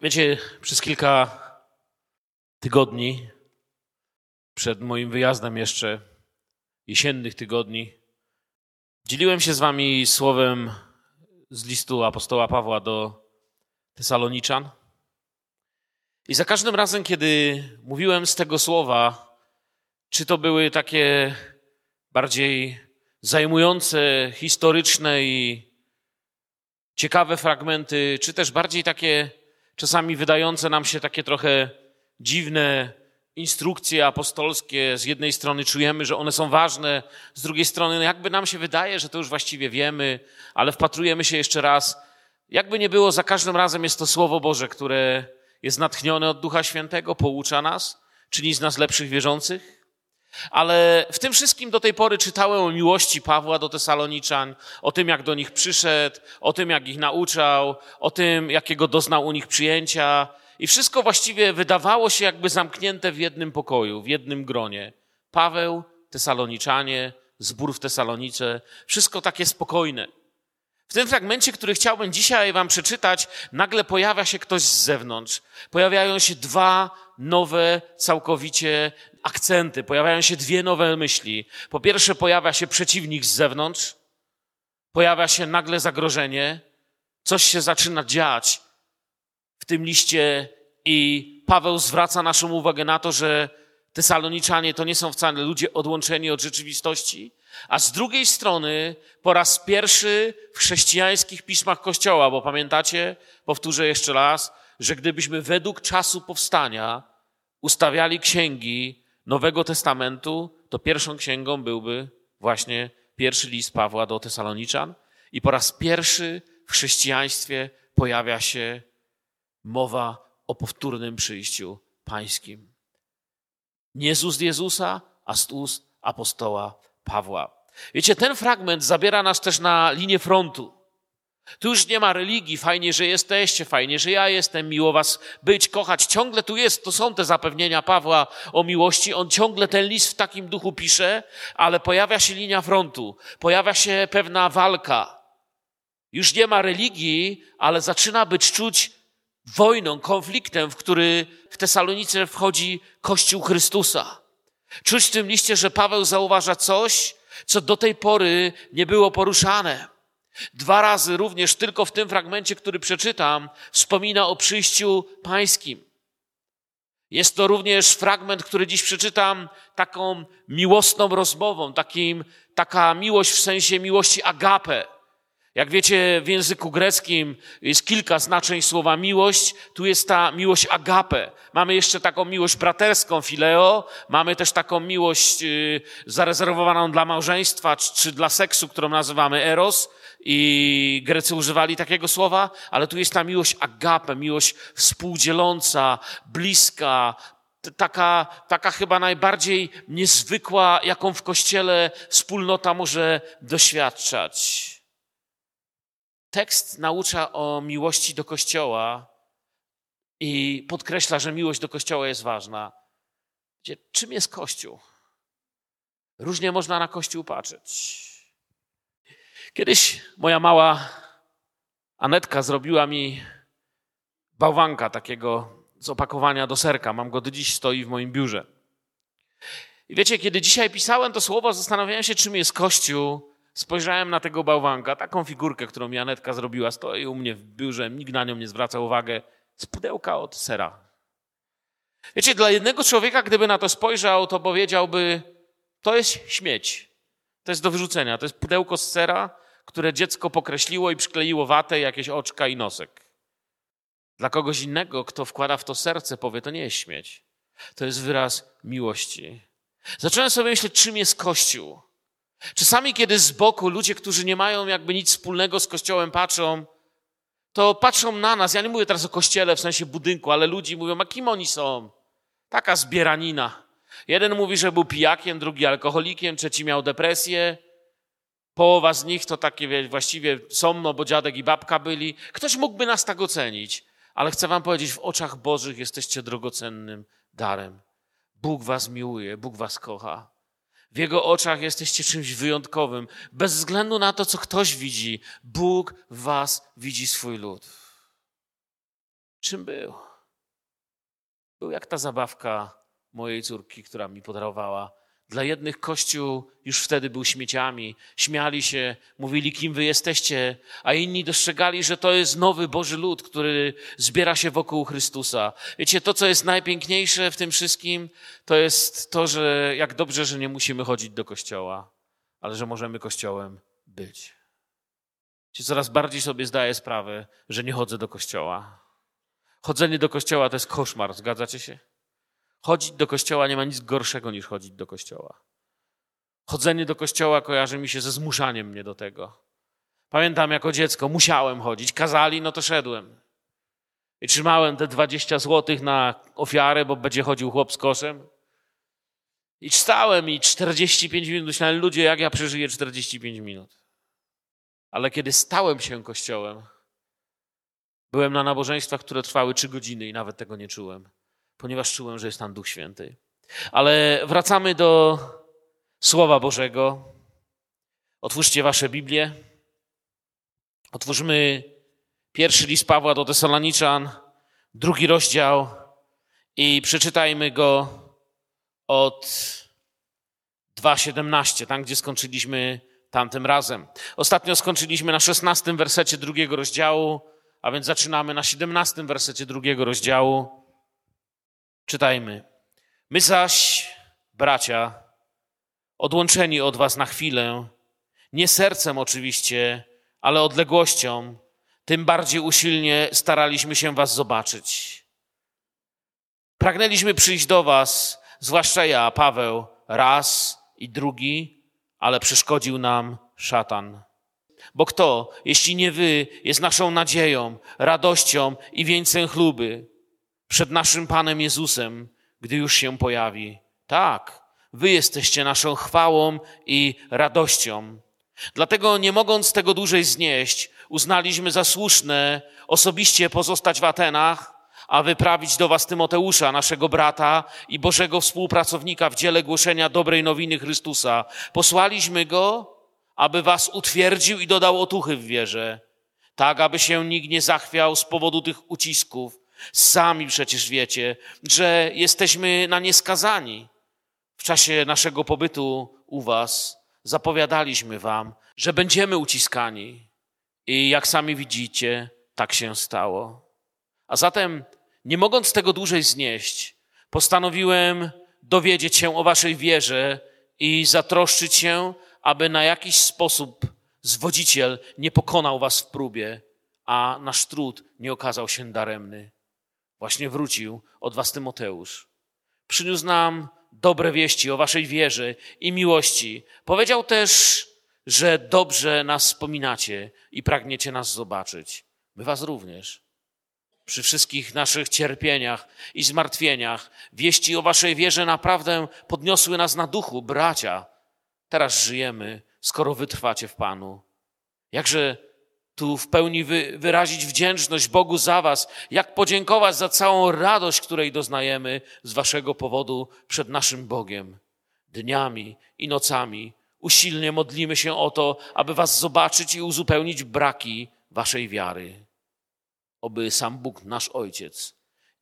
Wiecie, przez kilka tygodni przed moim wyjazdem jeszcze, jesiennych tygodni, dzieliłem się z wami słowem z listu apostoła Pawła do Tesaloniczan. I za każdym razem, kiedy mówiłem z tego słowa, czy to były takie bardziej zajmujące, historyczne i ciekawe fragmenty, czy też bardziej takie czasami wydające nam się takie trochę dziwne instrukcje apostolskie. Z jednej strony czujemy, że one są ważne, z drugiej strony no jakby nam się wydaje, że to już właściwie wiemy, ale wpatrujemy się jeszcze raz. Jakby nie było, za każdym razem jest to Słowo Boże, które jest natchnione od Ducha Świętego, poucza nas, czyni z nas lepszych wierzących. Ale w tym wszystkim do tej pory czytałem o miłości Pawła do Tesaloniczan, o tym, jak do nich przyszedł, o tym, jak ich nauczał, o tym, jakiego doznał u nich przyjęcia. I wszystko właściwie wydawało się jakby zamknięte w jednym pokoju, w jednym gronie. Paweł, Tesaloniczanie, zbór w Tesalonice, wszystko takie spokojne. W tym fragmencie, który chciałbym dzisiaj Wam przeczytać, nagle pojawia się ktoś z zewnątrz. Pojawiają się dwa nowe, całkowicie akcenty, pojawiają się dwie nowe myśli. Po pierwsze, pojawia się przeciwnik z zewnątrz, pojawia się nagle zagrożenie, coś się zaczyna dziać w tym liście, i Paweł zwraca naszą uwagę na to, że Tesaloniczanie to nie są wcale ludzie odłączeni od rzeczywistości, a z drugiej strony po raz pierwszy w chrześcijańskich pismach Kościoła, bo pamiętacie, powtórzę jeszcze raz, że gdybyśmy według czasu powstania ustawiali księgi Nowego Testamentu, to pierwszą księgą byłby właśnie pierwszy list Pawła do Tesaloniczan. I po raz pierwszy w chrześcijaństwie pojawia się mowa o powtórnym przyjściu pańskim. Nie z ust Jezusa, a z ust apostoła Pawła. Wiecie, ten fragment zabiera nas też na linię frontu. Tu już nie ma religii, fajnie, że jesteście, fajnie, że ja jestem, miło was być, kochać. Ciągle tu jest, to są te zapewnienia Pawła o miłości. On ciągle ten list w takim duchu pisze, ale pojawia się linia frontu, pojawia się pewna walka. Już nie ma religii, ale zaczyna być czuć wojną, konfliktem, w który w Tesalonice wchodzi Kościół Chrystusa. Czuć w tym liście, że Paweł zauważa coś, co do tej pory nie było poruszane. Dwa razy również tylko w tym fragmencie, który przeczytam, wspomina o przyjściu pańskim. Jest to również fragment, który dziś przeczytam, taką miłosną rozmową, takim, taka miłość w sensie miłości agape. Jak wiecie, w języku greckim jest kilka znaczeń słowa miłość. Tu jest ta miłość agape. Mamy jeszcze taką miłość braterską, fileo. Mamy też taką miłość y, zarezerwowaną dla małżeństwa czy dla seksu, którą nazywamy eros. I Grecy używali takiego słowa, ale tu jest ta miłość agape, miłość współdzieląca, bliska, taka, taka chyba najbardziej niezwykła, jaką w kościele wspólnota może doświadczać. Tekst naucza o miłości do Kościoła i podkreśla, że miłość do Kościoła jest ważna. Czym jest Kościół? Różnie można na Kościół patrzeć. Kiedyś moja mała Anetka zrobiła mi bałwanka takiego z opakowania do serka. Mam go do dziś, stoi w moim biurze. I wiecie, kiedy dzisiaj pisałem to słowo, zastanawiałem się, czym jest Kościół Spojrzałem na tego bałwanka, taką figurkę, którą Janetka zrobiła, stoi u mnie w biurze, nikt na nią nie zwraca uwagi, z pudełka od sera. Wiecie, dla jednego człowieka, gdyby na to spojrzał, to powiedziałby, to jest śmieć, to jest do wyrzucenia, to jest pudełko z sera, które dziecko pokreśliło i przykleiło watę, jakieś oczka i nosek. Dla kogoś innego, kto wkłada w to serce, powie, to nie jest śmieć. To jest wyraz miłości. Zacząłem sobie myśleć, czym jest Kościół. Czasami, kiedy z boku ludzie, którzy nie mają jakby nic wspólnego z Kościołem, patrzą, to patrzą na nas. Ja nie mówię teraz o kościele w sensie budynku, ale ludzi mówią, a kim oni są? Taka zbieranina. Jeden mówi, że był pijakiem, drugi alkoholikiem, trzeci miał depresję. Połowa z nich to takie właściwie są, no bo dziadek i babka byli. Ktoś mógłby nas tak ocenić, ale chcę wam powiedzieć, w oczach Bożych jesteście drogocennym darem. Bóg was miłuje, Bóg was kocha. W Jego oczach jesteście czymś wyjątkowym. Bez względu na to, co ktoś widzi, Bóg was widzi swój lud. czym był? Był jak ta zabawka mojej córki, która mi podarowała. Dla jednych Kościół już wtedy był śmieciami, śmiali się, mówili, kim wy jesteście, a inni dostrzegali, że to jest nowy Boży lud, który zbiera się wokół Chrystusa. Wiecie, to, co jest najpiękniejsze w tym wszystkim, to jest to, że jak dobrze, że nie musimy chodzić do kościoła, ale że możemy kościołem być. Wiecie, coraz bardziej sobie zdaję sprawę, że nie chodzę do kościoła. Chodzenie do kościoła to jest koszmar, zgadzacie się? Chodzić do kościoła nie ma nic gorszego niż chodzić do kościoła. Chodzenie do kościoła kojarzy mi się ze zmuszaniem mnie do tego. Pamiętam jako dziecko, musiałem chodzić, kazali, no to szedłem. I trzymałem te 20 złotych na ofiarę, bo będzie chodził chłop z koszem. I stałem i 45 minut myślałem, ludzie, jak ja przeżyję 45 minut. Ale kiedy stałem się kościołem, byłem na nabożeństwach, które trwały 3 godziny i nawet tego nie czułem ponieważ czułem, że jest tam Duch Święty. Ale wracamy do Słowa Bożego. Otwórzcie Wasze Biblię. Otwórzmy pierwszy list Pawła do Tesaloniczan, drugi rozdział i przeczytajmy go od 2.17, tam gdzie skończyliśmy tamtym razem. Ostatnio skończyliśmy na 16 wersecie drugiego rozdziału, a więc zaczynamy na 17 wersecie drugiego rozdziału. Czytajmy. My zaś, bracia, odłączeni od was na chwilę, nie sercem oczywiście, ale odległością, tym bardziej usilnie staraliśmy się was zobaczyć. Pragnęliśmy przyjść do was, zwłaszcza ja, Paweł, raz i drugi, ale przeszkodził nam szatan. Bo kto, jeśli nie wy, jest naszą nadzieją, radością i wieńcem chluby? Przed naszym Panem Jezusem, gdy już się pojawi. Tak, wy jesteście naszą chwałą i radością. Dlatego, nie mogąc tego dłużej znieść, uznaliśmy za słuszne osobiście pozostać w Atenach, a wyprawić do Was Tymoteusza, naszego brata i Bożego współpracownika w dziele głoszenia dobrej nowiny Chrystusa. Posłaliśmy go, aby Was utwierdził i dodał otuchy w wierze, tak aby się nikt nie zachwiał z powodu tych ucisków, Sami przecież wiecie, że jesteśmy na nieskazani. W czasie naszego pobytu u Was zapowiadaliśmy Wam, że będziemy uciskani. I jak sami widzicie, tak się stało. A zatem, nie mogąc tego dłużej znieść, postanowiłem dowiedzieć się o Waszej wierze i zatroszczyć się, aby na jakiś sposób zwodziciel nie pokonał Was w próbie, a nasz trud nie okazał się daremny. Właśnie wrócił od was Tymoteusz. Przyniósł nam dobre wieści o waszej wierze i miłości. Powiedział też, że dobrze nas wspominacie i pragniecie nas zobaczyć. My was również. Przy wszystkich naszych cierpieniach i zmartwieniach, wieści o waszej wierze naprawdę podniosły nas na duchu, bracia. Teraz żyjemy, skoro wytrwacie w Panu. Jakże tu w pełni wy, wyrazić wdzięczność Bogu za Was, jak podziękować za całą radość, której doznajemy z Waszego powodu przed naszym Bogiem. Dniami i nocami usilnie modlimy się o to, aby Was zobaczyć i uzupełnić braki Waszej wiary. Oby sam Bóg, nasz Ojciec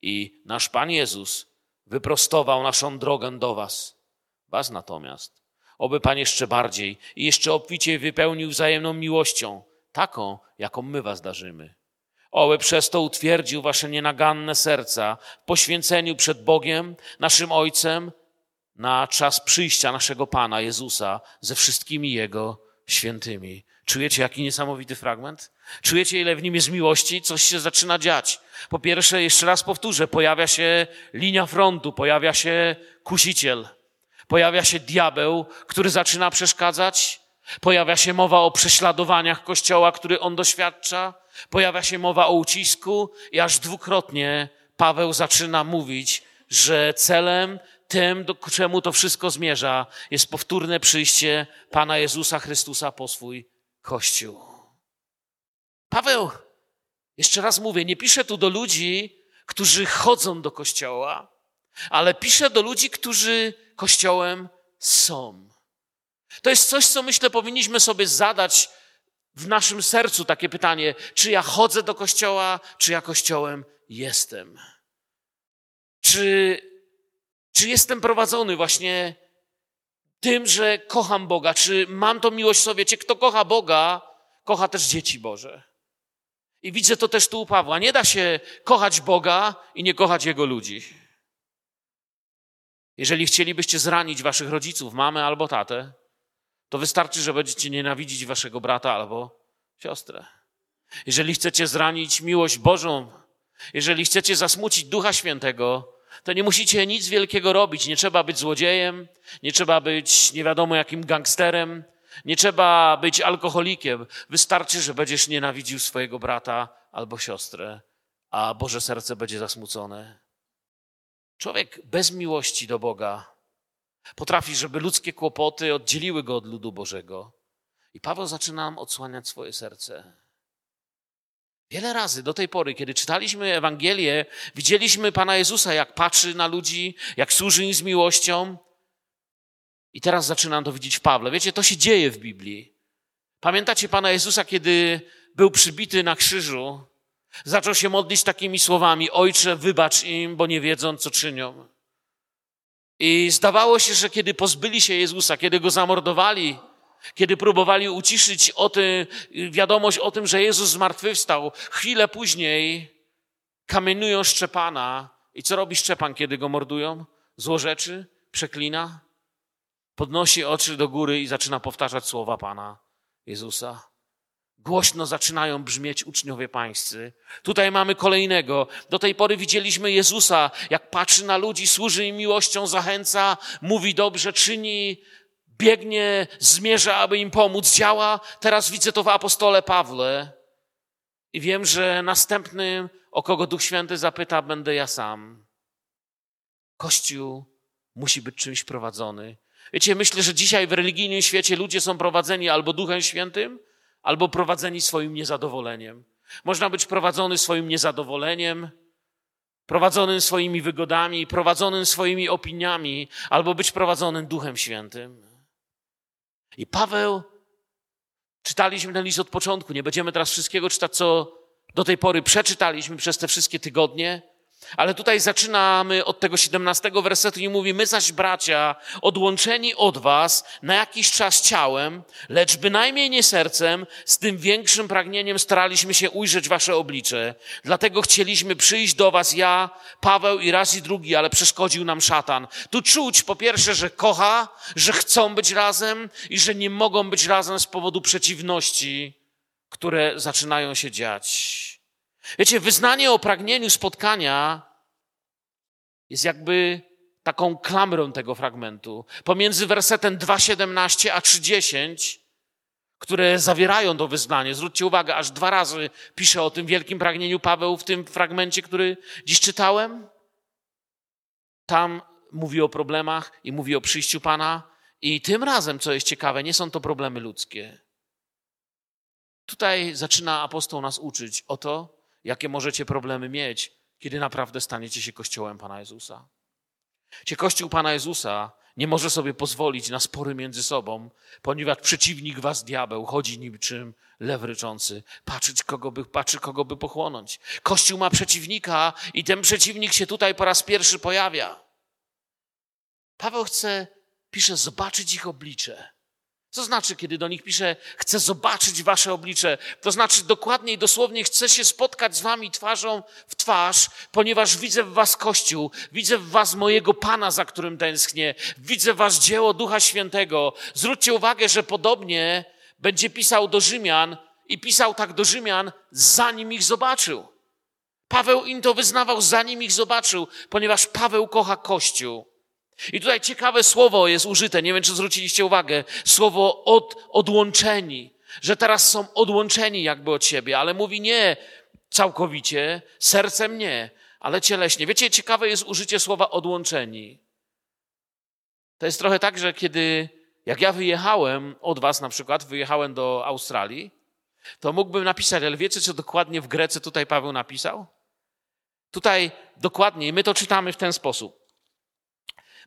i nasz Pan Jezus wyprostował naszą drogę do Was. Was natomiast, oby Pan jeszcze bardziej i jeszcze obficie wypełnił wzajemną miłością, taką, jaką my was darzymy. Oby przez to utwierdził wasze nienaganne serca w poświęceniu przed Bogiem, naszym Ojcem, na czas przyjścia naszego Pana Jezusa ze wszystkimi Jego świętymi. Czujecie jaki niesamowity fragment? Czujecie, ile w nim jest miłości? Coś się zaczyna dziać. Po pierwsze, jeszcze raz powtórzę, pojawia się linia frontu, pojawia się kusiciel, pojawia się diabeł, który zaczyna przeszkadzać, Pojawia się mowa o prześladowaniach Kościoła, który on doświadcza. Pojawia się mowa o ucisku i aż dwukrotnie Paweł zaczyna mówić, że celem tym, do czemu to wszystko zmierza, jest powtórne przyjście Pana Jezusa Chrystusa po swój Kościół. Paweł, jeszcze raz mówię, nie pisze tu do ludzi, którzy chodzą do Kościoła, ale pisze do ludzi, którzy Kościołem są. To jest coś, co myślę powinniśmy sobie zadać w naszym sercu takie pytanie, czy ja chodzę do kościoła, czy ja kościołem jestem? Czy, czy jestem prowadzony właśnie tym, że kocham Boga? Czy mam tą miłość w sobie? Wiecie, kto kocha Boga, kocha też dzieci Boże. I widzę to też tu u Pawła. Nie da się kochać Boga i nie kochać Jego ludzi. Jeżeli chcielibyście zranić waszych rodziców, mamę albo tatę, to wystarczy, że będziecie nienawidzić waszego brata albo siostrę. Jeżeli chcecie zranić miłość Bożą, jeżeli chcecie zasmucić Ducha Świętego, to nie musicie nic wielkiego robić. Nie trzeba być złodziejem, nie trzeba być nie wiadomo jakim gangsterem, nie trzeba być alkoholikiem. Wystarczy, że będziesz nienawidził swojego brata albo siostrę, a Boże serce będzie zasmucone. Człowiek bez miłości do Boga potrafi, żeby ludzkie kłopoty oddzieliły go od ludu Bożego. I Paweł zaczyna odsłaniać swoje serce. Wiele razy do tej pory, kiedy czytaliśmy Ewangelię, widzieliśmy Pana Jezusa, jak patrzy na ludzi, jak służy im z miłością. I teraz zaczynam to widzieć w Pawle. Wiecie, to się dzieje w Biblii. Pamiętacie Pana Jezusa, kiedy był przybity na krzyżu? Zaczął się modlić takimi słowami: Ojcze, wybacz im, bo nie wiedzą, co czynią. I zdawało się, że kiedy pozbyli się Jezusa, kiedy go zamordowali, kiedy próbowali uciszyć o tym, wiadomość o tym, że Jezus zmartwychwstał, chwilę później kamienują Szczepana. I co robi Szczepan, kiedy go mordują? Złorzeczy, przeklina, podnosi oczy do góry i zaczyna powtarzać słowa Pana Jezusa. Głośno zaczynają brzmieć uczniowie pańscy. Tutaj mamy kolejnego. Do tej pory widzieliśmy Jezusa, jak patrzy na ludzi, służy im miłością, zachęca, mówi dobrze, czyni, biegnie, zmierza, aby im pomóc, działa. Teraz widzę to w apostole Pawle i wiem, że następnym, o kogo Duch Święty zapyta, będę ja sam. Kościół musi być czymś prowadzony. Wiecie, myślę, że dzisiaj w religijnym świecie ludzie są prowadzeni albo Duchem Świętym, albo prowadzeni swoim niezadowoleniem. Można być prowadzony swoim niezadowoleniem, prowadzonym swoimi wygodami, prowadzonym swoimi opiniami, albo być prowadzonym Duchem Świętym. I Paweł, czytaliśmy ten list od początku, nie będziemy teraz wszystkiego czytać, co do tej pory przeczytaliśmy przez te wszystkie tygodnie, ale tutaj zaczynamy od tego 17 wersetu i mówi, my zaś bracia, odłączeni od was na jakiś czas ciałem, lecz bynajmniej nie sercem, z tym większym pragnieniem staraliśmy się ujrzeć wasze oblicze. Dlatego chcieliśmy przyjść do was ja, Paweł i raz i drugi, ale przeszkodził nam szatan. Tu czuć po pierwsze, że kocha, że chcą być razem i że nie mogą być razem z powodu przeciwności, które zaczynają się dziać. Wiecie, wyznanie o pragnieniu spotkania jest jakby taką klamrą tego fragmentu. Pomiędzy wersetem 2,17 a 3,10, które zawierają to wyznanie. Zwróćcie uwagę, aż dwa razy pisze o tym wielkim pragnieniu Paweł w tym fragmencie, który dziś czytałem. Tam mówi o problemach i mówi o przyjściu Pana. I tym razem, co jest ciekawe, nie są to problemy ludzkie. Tutaj zaczyna apostoł nas uczyć o to, jakie możecie problemy mieć, kiedy naprawdę staniecie się Kościołem Pana Jezusa. Cie Kościół Pana Jezusa nie może sobie pozwolić na spory między sobą, ponieważ przeciwnik was, diabeł, chodzi niczym lew ryczący. Patrzeć, kogo by, patrzy, kogo by pochłonąć. Kościół ma przeciwnika i ten przeciwnik się tutaj po raz pierwszy pojawia. Paweł chce, pisze, zobaczyć ich oblicze. Co znaczy, kiedy do nich pisze, chcę zobaczyć wasze oblicze? To znaczy dokładniej, dosłownie chcę się spotkać z wami twarzą w twarz, ponieważ widzę w was Kościół, widzę w was mojego Pana, za którym tęsknię, widzę w was dzieło Ducha Świętego. Zwróćcie uwagę, że podobnie będzie pisał do Rzymian i pisał tak do Rzymian, zanim ich zobaczył. Paweł im to wyznawał, zanim ich zobaczył, ponieważ Paweł kocha Kościół. I tutaj ciekawe słowo jest użyte, nie wiem czy zwróciliście uwagę, słowo od, odłączeni, że teraz są odłączeni jakby od siebie, ale mówi nie całkowicie, sercem nie, ale cieleśnie. Wiecie, ciekawe jest użycie słowa odłączeni. To jest trochę tak, że kiedy, jak ja wyjechałem od was na przykład, wyjechałem do Australii, to mógłbym napisać, ale wiecie, co dokładnie w Grece tutaj Paweł napisał? Tutaj dokładniej, my to czytamy w ten sposób.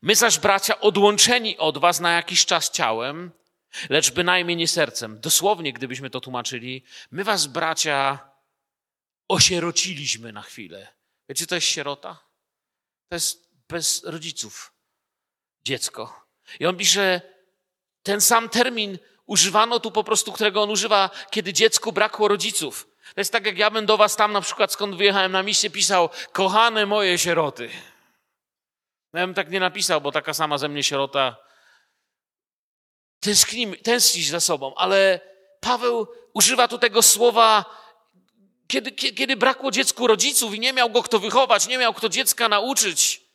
My zaś, bracia, odłączeni od was na jakiś czas ciałem, lecz bynajmniej nie sercem. Dosłownie, gdybyśmy to tłumaczyli, my was, bracia, osierociliśmy na chwilę. Wiecie, to jest sierota? To jest bez rodziców dziecko. I on pisze, ten sam termin używano tu po prostu, którego on używa, kiedy dziecku brakło rodziców. To jest tak, jak ja bym do was tam na przykład, skąd wyjechałem na mieście, pisał, kochane moje sieroty. No ja bym tak nie napisał, bo taka sama ze mnie sierota tęsknimy, tęsknić za sobą, ale Paweł używa tu tego słowa, kiedy, kiedy brakło dziecku rodziców i nie miał go kto wychować, nie miał kto dziecka nauczyć.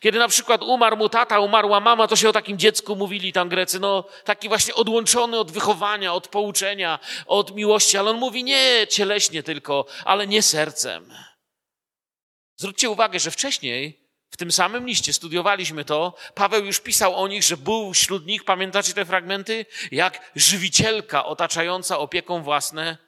Kiedy na przykład umarł mu tata, umarła mama, to się o takim dziecku mówili tam Grecy, no taki właśnie odłączony od wychowania, od pouczenia, od miłości, ale on mówi nie cieleśnie tylko, ale nie sercem. Zwróćcie uwagę, że wcześniej w tym samym liście studiowaliśmy to, Paweł już pisał o nich, że był wśród nich, pamiętacie te fragmenty? Jak żywicielka otaczająca opieką własne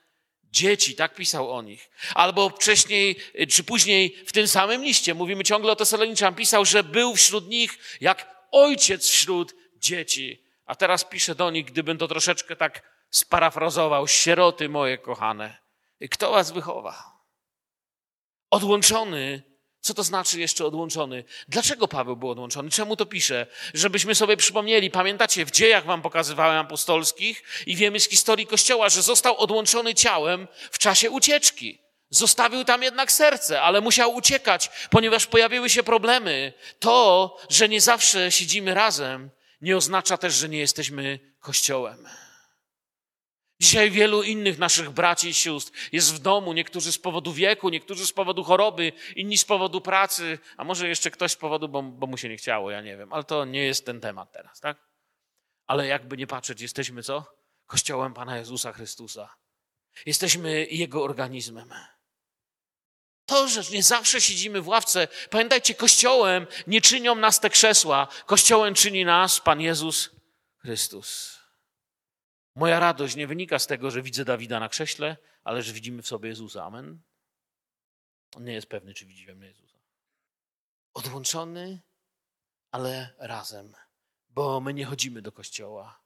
dzieci, tak pisał o nich. Albo wcześniej, czy później w tym samym liście, mówimy ciągle o Tesaloniczan, pisał, że był wśród nich jak ojciec wśród dzieci. A teraz pisze do nich, gdybym to troszeczkę tak sparafrazował, sieroty moje kochane. Kto was wychowa? Odłączony co to znaczy jeszcze odłączony? Dlaczego Paweł był odłączony? Czemu to pisze? Żebyśmy sobie przypomnieli, pamiętacie, w dziejach wam pokazywałem apostolskich i wiemy z historii Kościoła, że został odłączony ciałem w czasie ucieczki. Zostawił tam jednak serce, ale musiał uciekać, ponieważ pojawiły się problemy. To, że nie zawsze siedzimy razem, nie oznacza też, że nie jesteśmy Kościołem. Dzisiaj wielu innych naszych braci i sióstr jest w domu, niektórzy z powodu wieku, niektórzy z powodu choroby, inni z powodu pracy, a może jeszcze ktoś z powodu, bo, bo mu się nie chciało, ja nie wiem, ale to nie jest ten temat teraz, tak? Ale jakby nie patrzeć, jesteśmy co? Kościołem Pana Jezusa Chrystusa. Jesteśmy Jego organizmem. To, że nie zawsze siedzimy w ławce, pamiętajcie, Kościołem nie czynią nas te krzesła, Kościołem czyni nas Pan Jezus Chrystus. Moja radość nie wynika z tego, że widzę Dawida na krześle, ale że widzimy w sobie Jezusa. Amen. On nie jest pewny, czy widzi we mnie Jezusa. Odłączony, ale razem, bo my nie chodzimy do kościoła.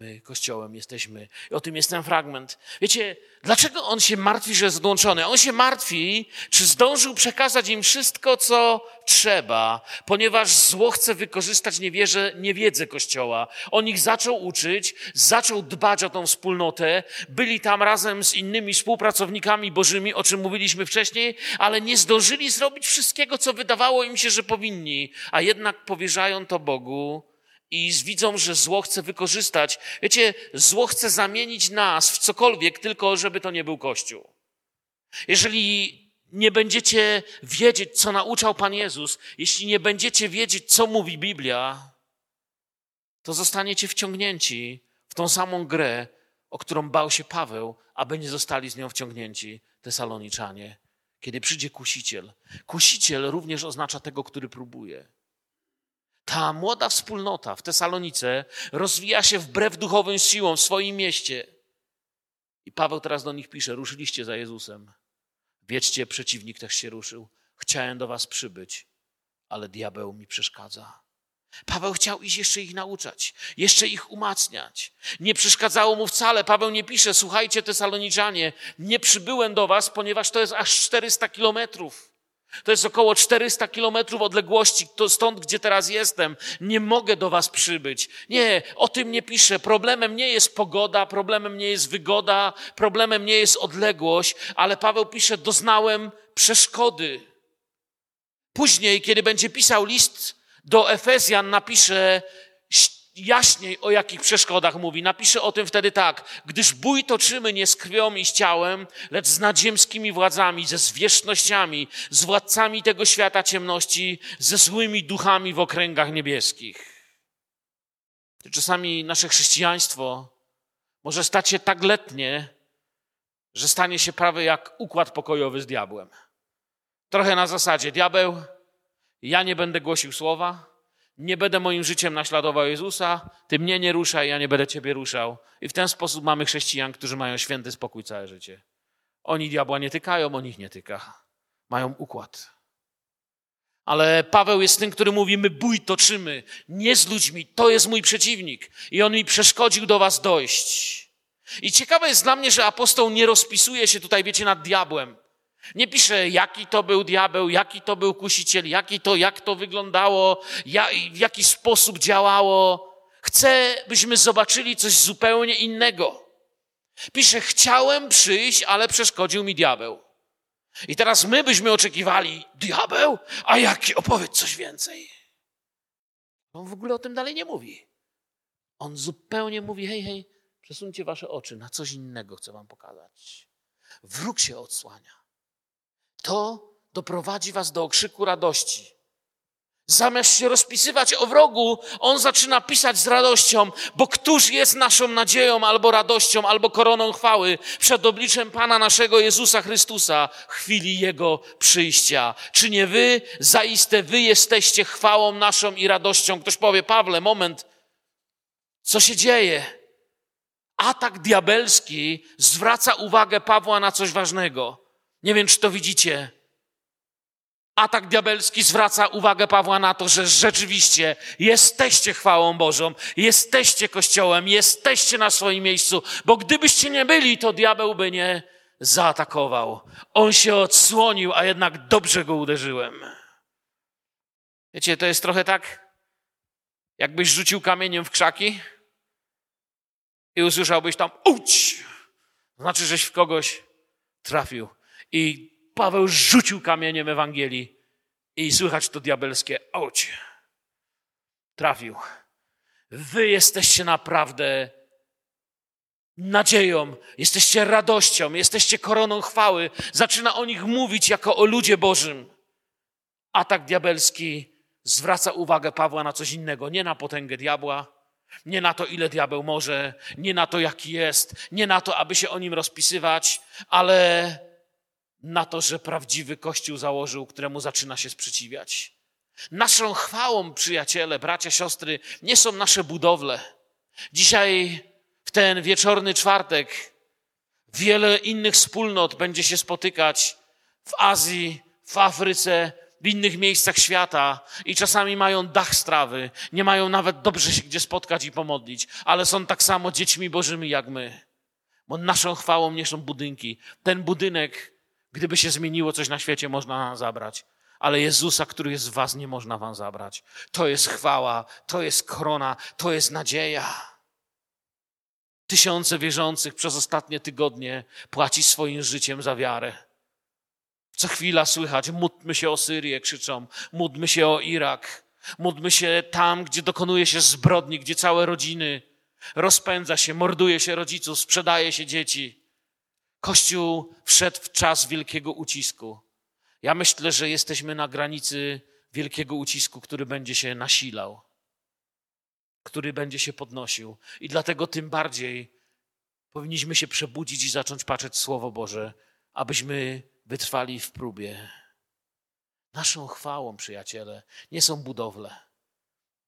My Kościołem jesteśmy. I o tym jest ten fragment. Wiecie, dlaczego on się martwi, że jest odłączony? On się martwi, czy zdążył przekazać im wszystko, co trzeba, ponieważ zło chce wykorzystać niewierze, niewiedzę Kościoła. On ich zaczął uczyć, zaczął dbać o tą wspólnotę, byli tam razem z innymi współpracownikami bożymi, o czym mówiliśmy wcześniej, ale nie zdążyli zrobić wszystkiego, co wydawało im się, że powinni, a jednak powierzają to Bogu i widzą, że zło chce wykorzystać. Wiecie, zło chce zamienić nas w cokolwiek, tylko żeby to nie był Kościół. Jeżeli nie będziecie wiedzieć, co nauczał Pan Jezus, jeśli nie będziecie wiedzieć, co mówi Biblia, to zostaniecie wciągnięci w tą samą grę, o którą bał się Paweł, aby nie zostali z nią wciągnięci Tesaloniczanie. Kiedy przyjdzie kusiciel. Kusiciel również oznacza tego, który próbuje. Ta młoda wspólnota w Tesalonice rozwija się wbrew duchowym siłom w swoim mieście. I Paweł teraz do nich pisze: Ruszyliście za Jezusem. Wiedzcie, przeciwnik też się ruszył. Chciałem do was przybyć, ale diabeł mi przeszkadza. Paweł chciał iść jeszcze ich nauczać, jeszcze ich umacniać. Nie przeszkadzało mu wcale. Paweł nie pisze, słuchajcie, Tesaloniczanie, nie przybyłem do was, ponieważ to jest aż 400 kilometrów. To jest około 400 kilometrów odległości, to stąd, gdzie teraz jestem. Nie mogę do was przybyć. Nie, o tym nie piszę. Problemem nie jest pogoda, problemem nie jest wygoda, problemem nie jest odległość, ale Paweł pisze, doznałem przeszkody. Później, kiedy będzie pisał list do Efezjan, napisze, jaśniej o jakich przeszkodach mówi. Napisze o tym wtedy tak. Gdyż bój toczymy nie z krwią i z ciałem, lecz z nadziemskimi władzami, ze zwierzchnościami, z władcami tego świata ciemności, ze złymi duchami w okręgach niebieskich. Czasami nasze chrześcijaństwo może stać się tak letnie, że stanie się prawie jak układ pokojowy z diabłem. Trochę na zasadzie, diabeł, ja nie będę głosił słowa, nie będę moim życiem naśladował Jezusa, ty mnie nie ruszaj, ja nie będę ciebie ruszał. I w ten sposób mamy chrześcijan, którzy mają święty spokój całe życie. Oni diabła nie tykają, on ich nie tyka. Mają układ. Ale Paweł jest tym, który mówi, my bój toczymy, nie z ludźmi, to jest mój przeciwnik. I on mi przeszkodził do was dojść. I ciekawe jest dla mnie, że apostoł nie rozpisuje się tutaj, wiecie, nad diabłem. Nie pisze, jaki to był diabeł, jaki to był kusiciel, jaki to, jak to wyglądało, w jaki sposób działało. Chce, byśmy zobaczyli coś zupełnie innego. Pisze, chciałem przyjść, ale przeszkodził mi diabeł. I teraz my byśmy oczekiwali, diabeł? A jaki? Opowiedz coś więcej. On w ogóle o tym dalej nie mówi. On zupełnie mówi, hej, hej, przesuńcie wasze oczy, na coś innego chcę wam pokazać. Wróg się odsłania. To doprowadzi was do okrzyku radości. Zamiast się rozpisywać o wrogu, on zaczyna pisać z radością, bo któż jest naszą nadzieją, albo radością, albo koroną chwały przed obliczem Pana naszego Jezusa Chrystusa w chwili Jego przyjścia. Czy nie wy, zaiste wy jesteście chwałą naszą i radością? Ktoś powie, Pawle, moment, co się dzieje? Atak diabelski zwraca uwagę Pawła na coś ważnego. Nie wiem, czy to widzicie atak diabelski zwraca uwagę Pawła na to, że rzeczywiście jesteście chwałą Bożą, jesteście Kościołem, jesteście na swoim miejscu, bo gdybyście nie byli, to diabeł by nie zaatakował. On się odsłonił, a jednak dobrze go uderzyłem. Wiecie, to jest trochę tak, jakbyś rzucił kamieniem w krzaki i usłyszałbyś tam uć. Znaczy, żeś w kogoś trafił. I Paweł rzucił kamieniem Ewangelii i słychać to diabelskie auć. Trafił. Wy jesteście naprawdę nadzieją, jesteście radością, jesteście koroną chwały. Zaczyna o nich mówić jako o ludzie Bożym. Atak diabelski zwraca uwagę Pawła na coś innego, nie na potęgę diabła, nie na to, ile diabeł może, nie na to, jaki jest, nie na to, aby się o nim rozpisywać, ale na to, że prawdziwy Kościół założył, któremu zaczyna się sprzeciwiać. Naszą chwałą, przyjaciele, bracia, siostry, nie są nasze budowle. Dzisiaj, w ten wieczorny czwartek, wiele innych wspólnot będzie się spotykać w Azji, w Afryce, w innych miejscach świata i czasami mają dach strawy, nie mają nawet dobrze się gdzie spotkać i pomodlić, ale są tak samo dziećmi bożymi jak my. Bo naszą chwałą nie są budynki. Ten budynek Gdyby się zmieniło coś na świecie, można zabrać. Ale Jezusa, który jest w was, nie można wam zabrać. To jest chwała, to jest korona, to jest nadzieja. Tysiące wierzących przez ostatnie tygodnie płaci swoim życiem za wiarę. Co chwila słychać, módlmy się o Syrię, krzyczą, módlmy się o Irak, módlmy się tam, gdzie dokonuje się zbrodni, gdzie całe rodziny rozpędza się, morduje się rodziców, sprzedaje się dzieci. Kościół wszedł w czas wielkiego ucisku. Ja myślę, że jesteśmy na granicy wielkiego ucisku, który będzie się nasilał, który będzie się podnosił. I dlatego tym bardziej powinniśmy się przebudzić i zacząć patrzeć Słowo Boże, abyśmy wytrwali w próbie. Naszą chwałą, przyjaciele, nie są budowle.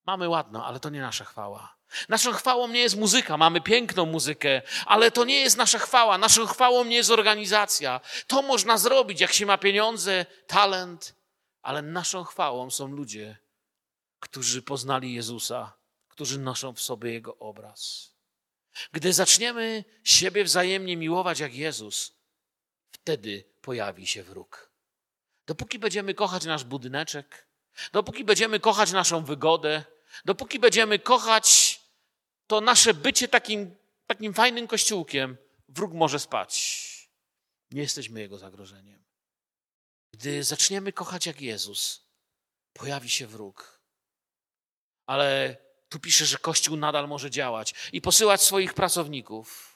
Mamy ładno, ale to nie nasza chwała. Naszą chwałą nie jest muzyka, mamy piękną muzykę, ale to nie jest nasza chwała. Naszą chwałą nie jest organizacja. To można zrobić, jak się ma pieniądze, talent, ale naszą chwałą są ludzie, którzy poznali Jezusa, którzy noszą w sobie Jego obraz. Gdy zaczniemy siebie wzajemnie miłować jak Jezus, wtedy pojawi się wróg. Dopóki będziemy kochać nasz budyneczek, dopóki będziemy kochać naszą wygodę, dopóki będziemy kochać to nasze bycie takim, takim fajnym kościółkiem, wróg może spać. Nie jesteśmy jego zagrożeniem. Gdy zaczniemy kochać jak Jezus, pojawi się wróg. Ale tu pisze, że Kościół nadal może działać i posyłać swoich pracowników.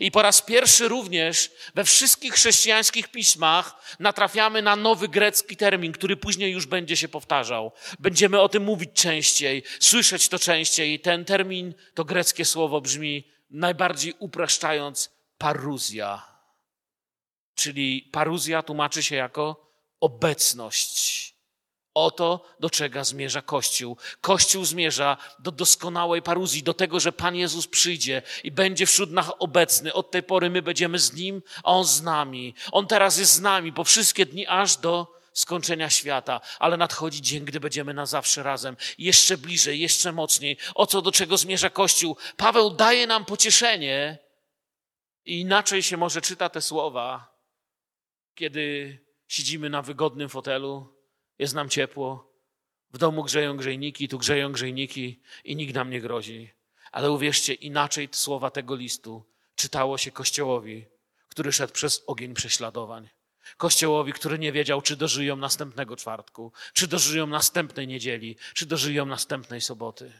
I po raz pierwszy również we wszystkich chrześcijańskich pismach natrafiamy na nowy grecki termin, który później już będzie się powtarzał. Będziemy o tym mówić częściej, słyszeć to częściej. Ten termin, to greckie słowo brzmi najbardziej upraszczając paruzja. Czyli paruzja tłumaczy się jako obecność. Oto do czego zmierza Kościół. Kościół zmierza do doskonałej paruzji, do tego, że Pan Jezus przyjdzie i będzie wśród nas obecny. Od tej pory my będziemy z Nim, a On z nami. On teraz jest z nami po wszystkie dni aż do skończenia świata, ale nadchodzi dzień, gdy będziemy na zawsze razem, jeszcze bliżej, jeszcze mocniej. O co do czego zmierza Kościół? Paweł daje nam pocieszenie i inaczej się może czyta te słowa, kiedy siedzimy na wygodnym fotelu, jest nam ciepło, w domu grzeją grzejniki, tu grzeją grzejniki i nikt nam nie grozi. Ale uwierzcie, inaczej słowa tego listu czytało się Kościołowi, który szedł przez ogień prześladowań. Kościołowi, który nie wiedział, czy dożyją następnego czwartku, czy dożyją następnej niedzieli, czy dożyją następnej soboty.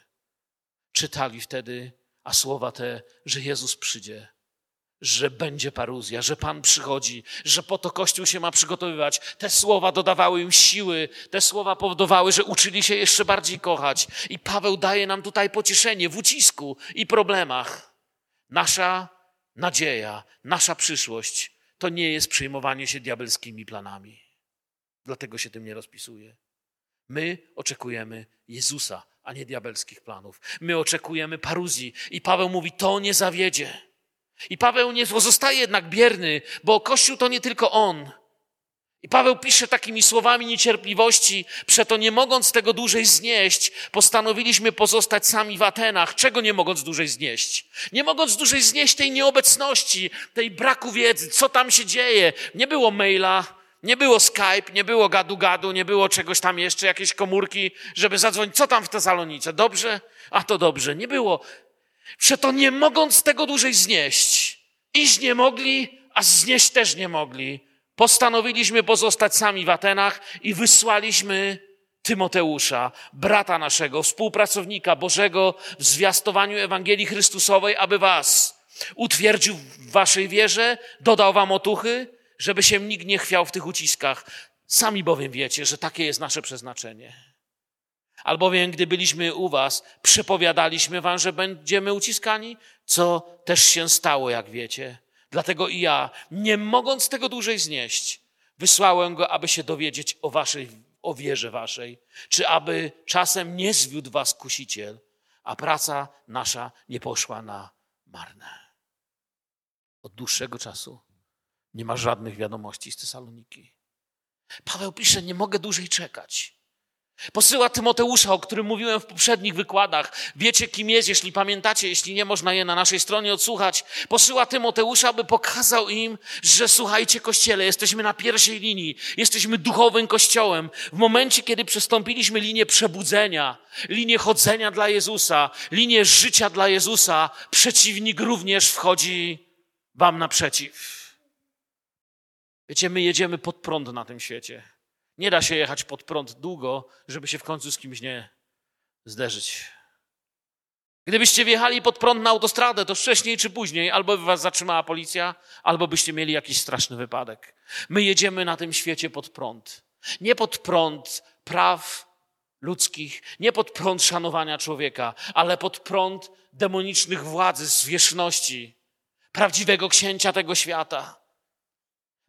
Czytali wtedy, a słowa te, że Jezus przyjdzie, że będzie paruzja, że Pan przychodzi, że po to Kościół się ma przygotowywać. Te słowa dodawały im siły, te słowa powodowały, że uczyli się jeszcze bardziej kochać. I Paweł daje nam tutaj pocieszenie w ucisku i problemach. Nasza nadzieja, nasza przyszłość to nie jest przejmowanie się diabelskimi planami. Dlatego się tym nie rozpisuje. My oczekujemy Jezusa, a nie diabelskich planów. My oczekujemy paruzji. I Paweł mówi, to nie zawiedzie. I Paweł nie pozostaje jednak bierny, bo Kościół to nie tylko on. I Paweł pisze takimi słowami niecierpliwości, przeto nie mogąc tego dłużej znieść, postanowiliśmy pozostać sami w Atenach. Czego nie mogąc dłużej znieść? Nie mogąc dłużej znieść tej nieobecności, tej braku wiedzy, co tam się dzieje. Nie było maila, nie było Skype, nie było gadu-gadu, nie było czegoś tam jeszcze, jakieś komórki, żeby zadzwonić. Co tam w Tesalonice? Dobrze? A to dobrze. Nie było. Przeto nie mogąc tego dłużej znieść, iść nie mogli, a znieść też nie mogli, postanowiliśmy pozostać sami w Atenach i wysłaliśmy Tymoteusza, brata naszego, współpracownika Bożego w zwiastowaniu Ewangelii Chrystusowej, aby was utwierdził w waszej wierze, dodał wam otuchy, żeby się nikt nie chwiał w tych uciskach. Sami bowiem wiecie, że takie jest nasze przeznaczenie. Albowiem, gdy byliśmy u was, przepowiadaliśmy wam, że będziemy uciskani, co też się stało, jak wiecie. Dlatego i ja, nie mogąc tego dłużej znieść, wysłałem go, aby się dowiedzieć o waszej, o wierze waszej, czy aby czasem nie zwiódł was kusiciel, a praca nasza nie poszła na marne. Od dłuższego czasu nie ma żadnych wiadomości z Tesaloniki. Paweł pisze, nie mogę dłużej czekać. Posyła Tymoteusza, o którym mówiłem w poprzednich wykładach. Wiecie, kim jest, jeśli pamiętacie, jeśli nie, można je na naszej stronie odsłuchać. Posyła Tymoteusza, aby pokazał im, że słuchajcie, kościele, jesteśmy na pierwszej linii, jesteśmy duchowym kościołem. W momencie, kiedy przestąpiliśmy linię przebudzenia, linię chodzenia dla Jezusa, linię życia dla Jezusa, przeciwnik również wchodzi wam naprzeciw. Wiecie, my jedziemy pod prąd na tym świecie. Nie da się jechać pod prąd długo, żeby się w końcu z kimś nie zderzyć. Gdybyście wjechali pod prąd na autostradę, to wcześniej czy później albo by was zatrzymała policja, albo byście mieli jakiś straszny wypadek. My jedziemy na tym świecie pod prąd. Nie pod prąd praw ludzkich, nie pod prąd szanowania człowieka, ale pod prąd demonicznych władzy, zwierzchności, prawdziwego księcia tego świata.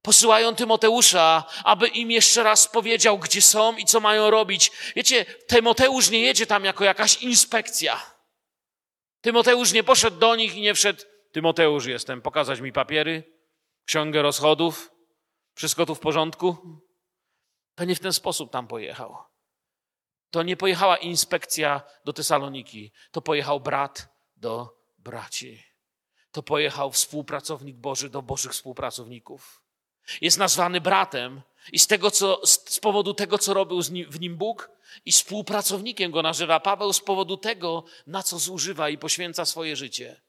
Posyłają Tymoteusza, aby im jeszcze raz powiedział, gdzie są i co mają robić. Wiecie, Tymoteusz nie jedzie tam jako jakaś inspekcja. Tymoteusz nie poszedł do nich i nie wszedł. Tymoteusz jestem, pokazać mi papiery, ksiągę rozchodów, wszystko tu w porządku. To nie w ten sposób tam pojechał. To nie pojechała inspekcja do Tesaloniki, to pojechał brat do braci. To pojechał współpracownik Boży do Bożych współpracowników. Jest nazwany bratem i z, tego, co, z powodu tego, co robił w nim Bóg, i współpracownikiem go nazywa Paweł z powodu tego, na co zużywa i poświęca swoje życie.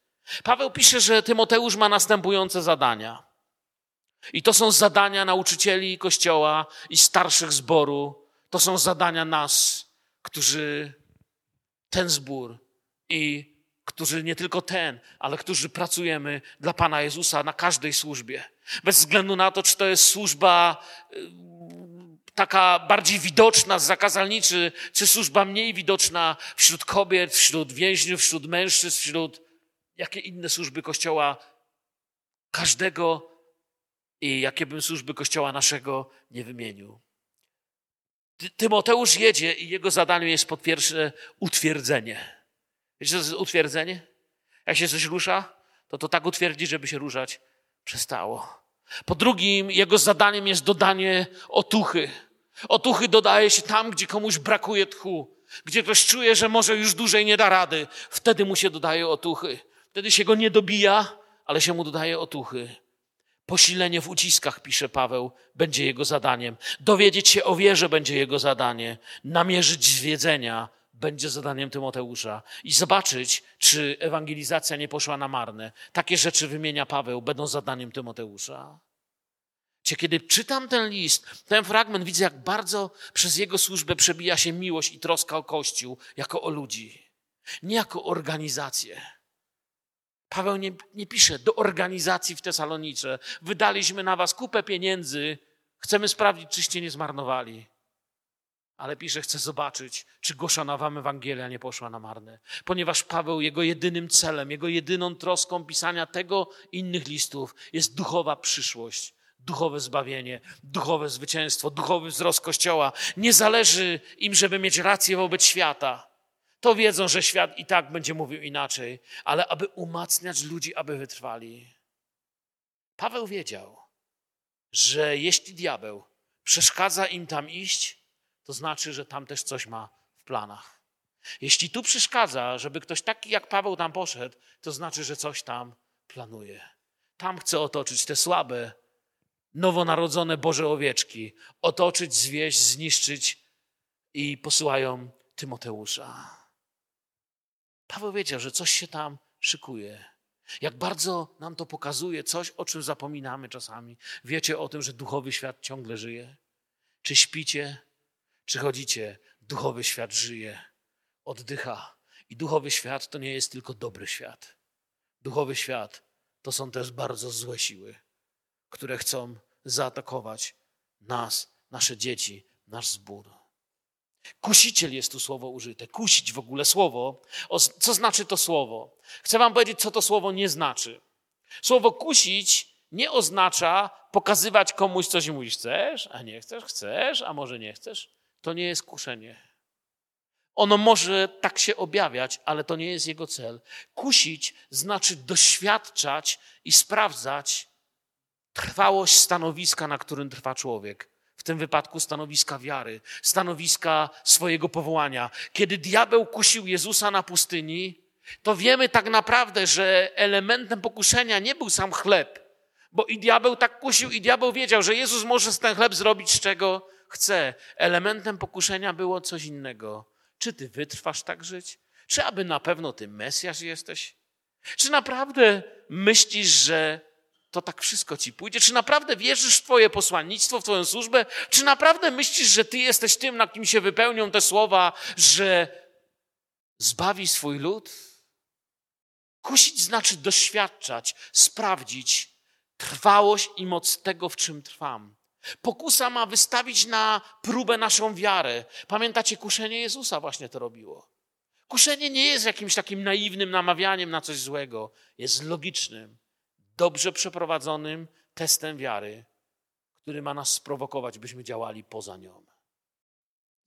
Paweł pisze, że Tymoteusz ma następujące zadania. I to są zadania nauczycieli Kościoła i starszych zboru. To są zadania nas, którzy ten zbór i którzy nie tylko ten, ale którzy pracujemy dla Pana Jezusa na każdej służbie. Bez względu na to, czy to jest służba y, taka bardziej widoczna, zakazalniczy, czy służba mniej widoczna wśród kobiet, wśród więźniów, wśród mężczyzn, wśród jakie inne służby Kościoła każdego i jakie bym służby Kościoła naszego nie wymienił. Tymoteusz jedzie i jego zadaniem jest po pierwsze utwierdzenie. Wiecie, co to jest utwierdzenie? Jak się coś rusza, to to tak utwierdzi, żeby się ruszać przestało. Po drugim, jego zadaniem jest dodanie otuchy. Otuchy dodaje się tam, gdzie komuś brakuje tchu, gdzie ktoś czuje, że może już dłużej nie da rady. Wtedy mu się dodaje otuchy. Wtedy się go nie dobija, ale się mu dodaje otuchy. Posilenie w uciskach, pisze Paweł, będzie jego zadaniem. Dowiedzieć się o wierze będzie jego zadanie. Namierzyć zwiedzenia będzie zadaniem Tymoteusza. I zobaczyć, czy ewangelizacja nie poszła na marne. Takie rzeczy wymienia Paweł, będą zadaniem Tymoteusza. Kiedy czytam ten list, ten fragment, widzę, jak bardzo przez jego służbę przebija się miłość i troska o Kościół, jako o ludzi, nie jako organizację. Paweł nie, nie pisze do organizacji w Tesalonice. Wydaliśmy na was kupę pieniędzy, chcemy sprawdzić, czyście nie zmarnowali. Ale pisze, chcę zobaczyć, czy głoszona wam Ewangelia nie poszła na marne. Ponieważ Paweł, jego jedynym celem, jego jedyną troską pisania tego innych listów jest duchowa przyszłość duchowe zbawienie, duchowe zwycięstwo, duchowy wzrost Kościoła. Nie zależy im, żeby mieć rację wobec świata. To wiedzą, że świat i tak będzie mówił inaczej, ale aby umacniać ludzi, aby wytrwali. Paweł wiedział, że jeśli diabeł przeszkadza im tam iść, to znaczy, że tam też coś ma w planach. Jeśli tu przeszkadza, żeby ktoś taki jak Paweł tam poszedł, to znaczy, że coś tam planuje. Tam chce otoczyć te słabe, nowonarodzone Boże owieczki, otoczyć, zwieść, zniszczyć i posyłają Tymoteusza. Paweł wiedział, że coś się tam szykuje. Jak bardzo nam to pokazuje coś, o czym zapominamy czasami. Wiecie o tym, że duchowy świat ciągle żyje? Czy śpicie, czy chodzicie? Duchowy świat żyje, oddycha. I duchowy świat to nie jest tylko dobry świat. Duchowy świat to są też bardzo złe siły, które chcą zaatakować nas, nasze dzieci, nasz zbór. Kusiciel jest tu słowo użyte. Kusić w ogóle słowo. Co znaczy to słowo? Chcę Wam powiedzieć, co to słowo nie znaczy. Słowo kusić nie oznacza pokazywać komuś coś i mówisz, chcesz, a nie chcesz, chcesz, a może nie chcesz. To nie jest kuszenie. Ono może tak się objawiać, ale to nie jest jego cel. Kusić znaczy doświadczać i sprawdzać trwałość stanowiska, na którym trwa człowiek. W tym wypadku stanowiska wiary, stanowiska swojego powołania. Kiedy diabeł kusił Jezusa na pustyni, to wiemy tak naprawdę, że elementem pokuszenia nie był sam chleb, bo i diabeł tak kusił, i diabeł wiedział, że Jezus może z ten chleb zrobić z czego chce. Elementem pokuszenia było coś innego. Czy ty wytrwasz tak żyć? Czy aby na pewno ty Mesjasz jesteś? Czy naprawdę myślisz, że to tak wszystko ci pójdzie? Czy naprawdę wierzysz w Twoje posłannictwo, w Twoją służbę? Czy naprawdę myślisz, że Ty jesteś tym, na kim się wypełnią te słowa, że zbawi swój lud? Kusić znaczy doświadczać, sprawdzić trwałość i moc tego, w czym trwam. Pokusa ma wystawić na próbę naszą wiarę. Pamiętacie, kuszenie Jezusa właśnie to robiło. Kuszenie nie jest jakimś takim naiwnym namawianiem na coś złego, jest logicznym dobrze przeprowadzonym testem wiary, który ma nas sprowokować, byśmy działali poza nią.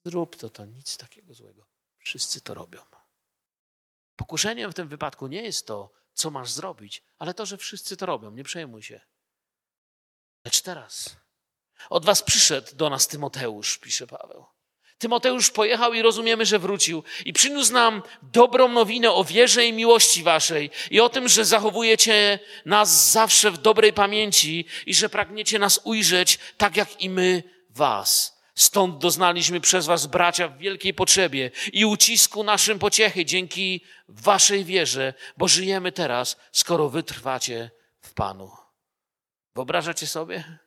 Zrób to, to nic takiego złego. Wszyscy to robią. Pokuszeniem w tym wypadku nie jest to, co masz zrobić, ale to, że wszyscy to robią. Nie przejmuj się. Lecz teraz od was przyszedł do nas Tymoteusz, pisze Paweł. Tymoteusz pojechał i rozumiemy, że wrócił i przyniósł nam dobrą nowinę o wierze i miłości waszej i o tym, że zachowujecie nas zawsze w dobrej pamięci i że pragniecie nas ujrzeć tak jak i my was. Stąd doznaliśmy przez was, bracia, w wielkiej potrzebie i ucisku naszym pociechy dzięki waszej wierze, bo żyjemy teraz, skoro wytrwacie w Panu. Wyobrażacie sobie,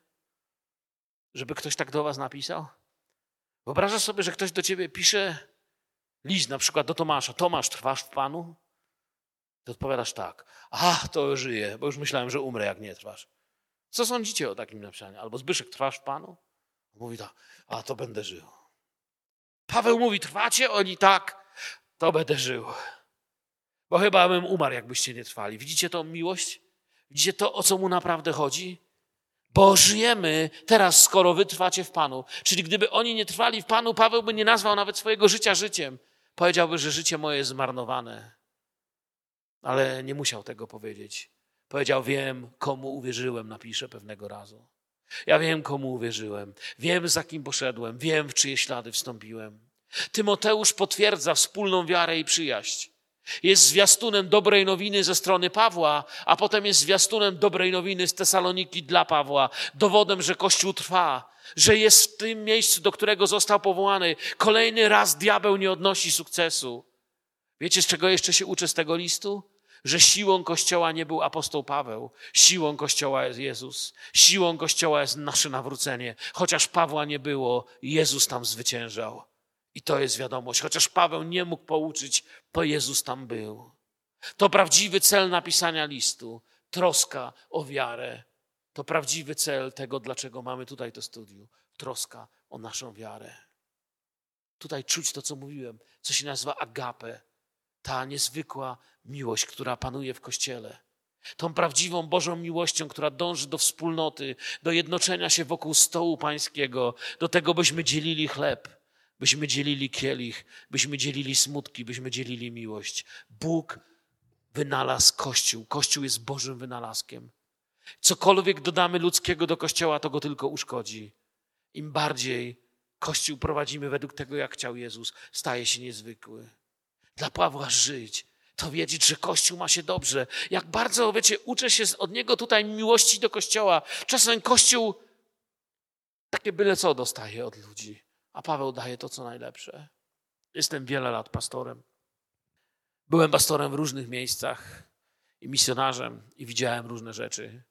żeby ktoś tak do was napisał? Wyobrażasz sobie, że ktoś do ciebie pisze list na przykład do Tomasza. Tomasz, trwasz w Panu? Ty odpowiadasz tak. A, to żyję, bo już myślałem, że umrę, jak nie trwasz. Co sądzicie o takim napisaniu? Albo Zbyszek, trwasz w Panu? Mówi tak, a to będę żył. Paweł mówi, trwacie? Oni tak, to będę żył. Bo chyba bym umarł, jakbyście nie trwali. Widzicie tą miłość? Widzicie to, o co mu naprawdę chodzi? Bo żyjemy teraz, skoro wy trwacie w Panu. Czyli gdyby oni nie trwali w Panu, Paweł by nie nazwał nawet swojego życia życiem. Powiedziałby, że życie moje jest zmarnowane. Ale nie musiał tego powiedzieć. Powiedział, wiem, komu uwierzyłem, napiszę pewnego razu. Ja wiem, komu uwierzyłem. Wiem, za kim poszedłem. Wiem, w czyje ślady wstąpiłem. Tymoteusz potwierdza wspólną wiarę i przyjaźń. Jest zwiastunem dobrej nowiny ze strony Pawła, a potem jest zwiastunem dobrej nowiny z Tesaloniki dla Pawła. Dowodem, że Kościół trwa, że jest w tym miejscu, do którego został powołany. Kolejny raz diabeł nie odnosi sukcesu. Wiecie, z czego jeszcze się uczę z tego listu? Że siłą Kościoła nie był apostoł Paweł, siłą Kościoła jest Jezus, siłą Kościoła jest nasze nawrócenie. Chociaż Pawła nie było, Jezus tam zwyciężał. I to jest wiadomość. Chociaż Paweł nie mógł pouczyć, to Jezus tam był. To prawdziwy cel napisania listu. Troska o wiarę. To prawdziwy cel tego, dlaczego mamy tutaj to studium. Troska o naszą wiarę. Tutaj czuć to, co mówiłem, co się nazywa agape. Ta niezwykła miłość, która panuje w Kościele. Tą prawdziwą Bożą miłością, która dąży do wspólnoty, do jednoczenia się wokół stołu pańskiego, do tego, byśmy dzielili chleb byśmy dzielili kielich, byśmy dzielili smutki, byśmy dzielili miłość. Bóg wynalazł Kościół. Kościół jest Bożym wynalazkiem. Cokolwiek dodamy ludzkiego do Kościoła, to go tylko uszkodzi. Im bardziej Kościół prowadzimy według tego, jak chciał Jezus, staje się niezwykły. Dla Pawła żyć, to wiedzieć, że Kościół ma się dobrze. Jak bardzo, wiecie, uczę się od niego tutaj miłości do Kościoła. Czasem Kościół takie byle co dostaje od ludzi. A Paweł daje to, co najlepsze. Jestem wiele lat pastorem. Byłem pastorem w różnych miejscach i misjonarzem i widziałem różne rzeczy.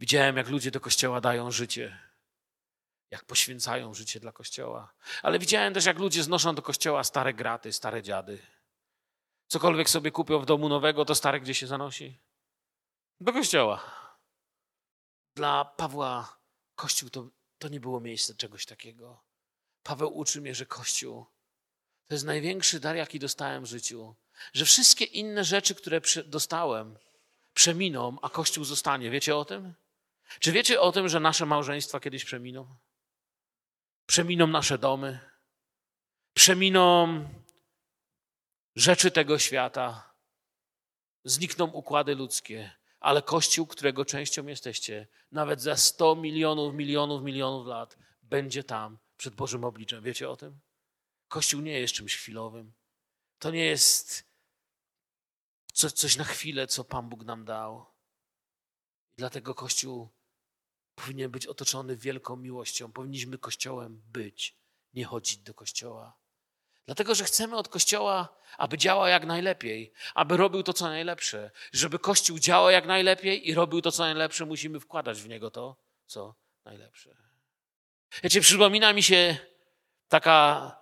Widziałem, jak ludzie do kościoła dają życie, jak poświęcają życie dla kościoła. Ale widziałem też, jak ludzie znoszą do kościoła stare graty, stare dziady. Cokolwiek sobie kupią w domu nowego, to stare gdzie się zanosi? Do kościoła. Dla Pawła kościół to, to nie było miejsce czegoś takiego. Paweł uczy mnie, że Kościół to jest największy dar, jaki dostałem w życiu. Że wszystkie inne rzeczy, które dostałem, przeminą, a Kościół zostanie. Wiecie o tym? Czy wiecie o tym, że nasze małżeństwa kiedyś przeminą? Przeminą nasze domy, przeminą rzeczy tego świata, znikną układy ludzkie, ale Kościół, którego częścią jesteście, nawet za 100 milionów, milionów, milionów lat, będzie tam przed Bożym obliczem. Wiecie o tym? Kościół nie jest czymś chwilowym. To nie jest coś, na chwilę, co Pan Bóg nam dał. Dlatego Kościół powinien być otoczony wielką miłością. Powinniśmy Kościołem być, nie chodzić do Kościoła. Dlatego, że chcemy od Kościoła, aby działał jak najlepiej, aby robił to, co najlepsze. Żeby Kościół działał jak najlepiej i robił to, co najlepsze, musimy wkładać w niego to, co najlepsze. Wiecie, przypomina mi się taka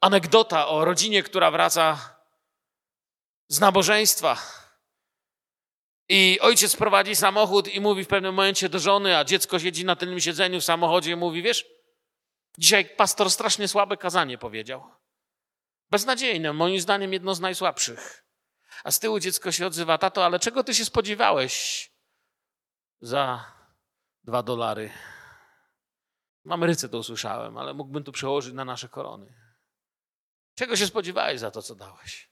anegdota o rodzinie, która wraca z nabożeństwa. I ojciec prowadzi samochód i mówi w pewnym momencie do żony, a dziecko siedzi na tylnym siedzeniu w samochodzie i mówi, wiesz, dzisiaj pastor strasznie słabe kazanie powiedział. Beznadziejne, moim zdaniem jedno z najsłabszych. A z tyłu dziecko się odzywa, tato, ale czego ty się spodziewałeś za dwa dolary? W Ameryce to usłyszałem, ale mógłbym to przełożyć na nasze korony. Czego się spodziewałeś za to, co dałeś?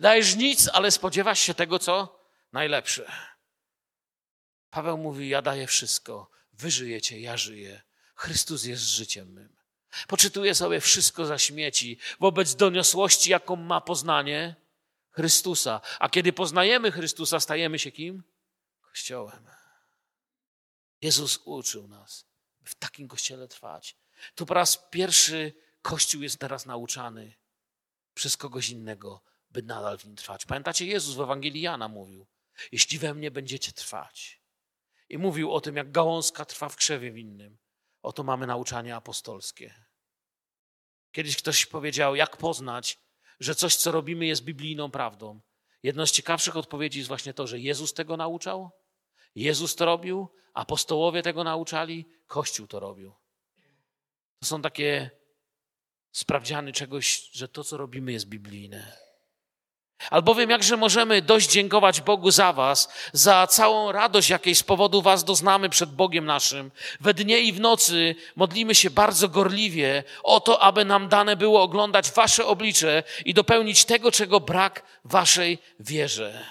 Dajesz nic, ale spodziewasz się tego, co najlepsze. Paweł mówi: Ja daję wszystko. Wy żyjecie, ja żyję. Chrystus jest życiem mym. Poczytuję sobie wszystko za śmieci wobec doniosłości, jaką ma poznanie Chrystusa. A kiedy poznajemy Chrystusa, stajemy się kim? Kościołem. Jezus uczył nas w takim kościele trwać. Tu po raz pierwszy Kościół jest teraz nauczany przez kogoś innego, by nadal w nim trwać. Pamiętacie, Jezus w Ewangelii Jana mówił, jeśli we mnie będziecie trwać. I mówił o tym, jak gałązka trwa w krzewie winnym. Oto mamy nauczanie apostolskie. Kiedyś ktoś powiedział, jak poznać, że coś, co robimy, jest biblijną prawdą. Jedną z ciekawszych odpowiedzi jest właśnie to, że Jezus tego nauczał, Jezus to robił, apostołowie tego nauczali, Kościół to robił. To są takie sprawdziany czegoś, że to, co robimy, jest biblijne. Albowiem jakże możemy dość dziękować Bogu za was, za całą radość, jakiej z powodu was doznamy przed Bogiem naszym. We dnie i w nocy modlimy się bardzo gorliwie o to, aby nam dane było oglądać wasze oblicze i dopełnić tego, czego brak waszej wierze.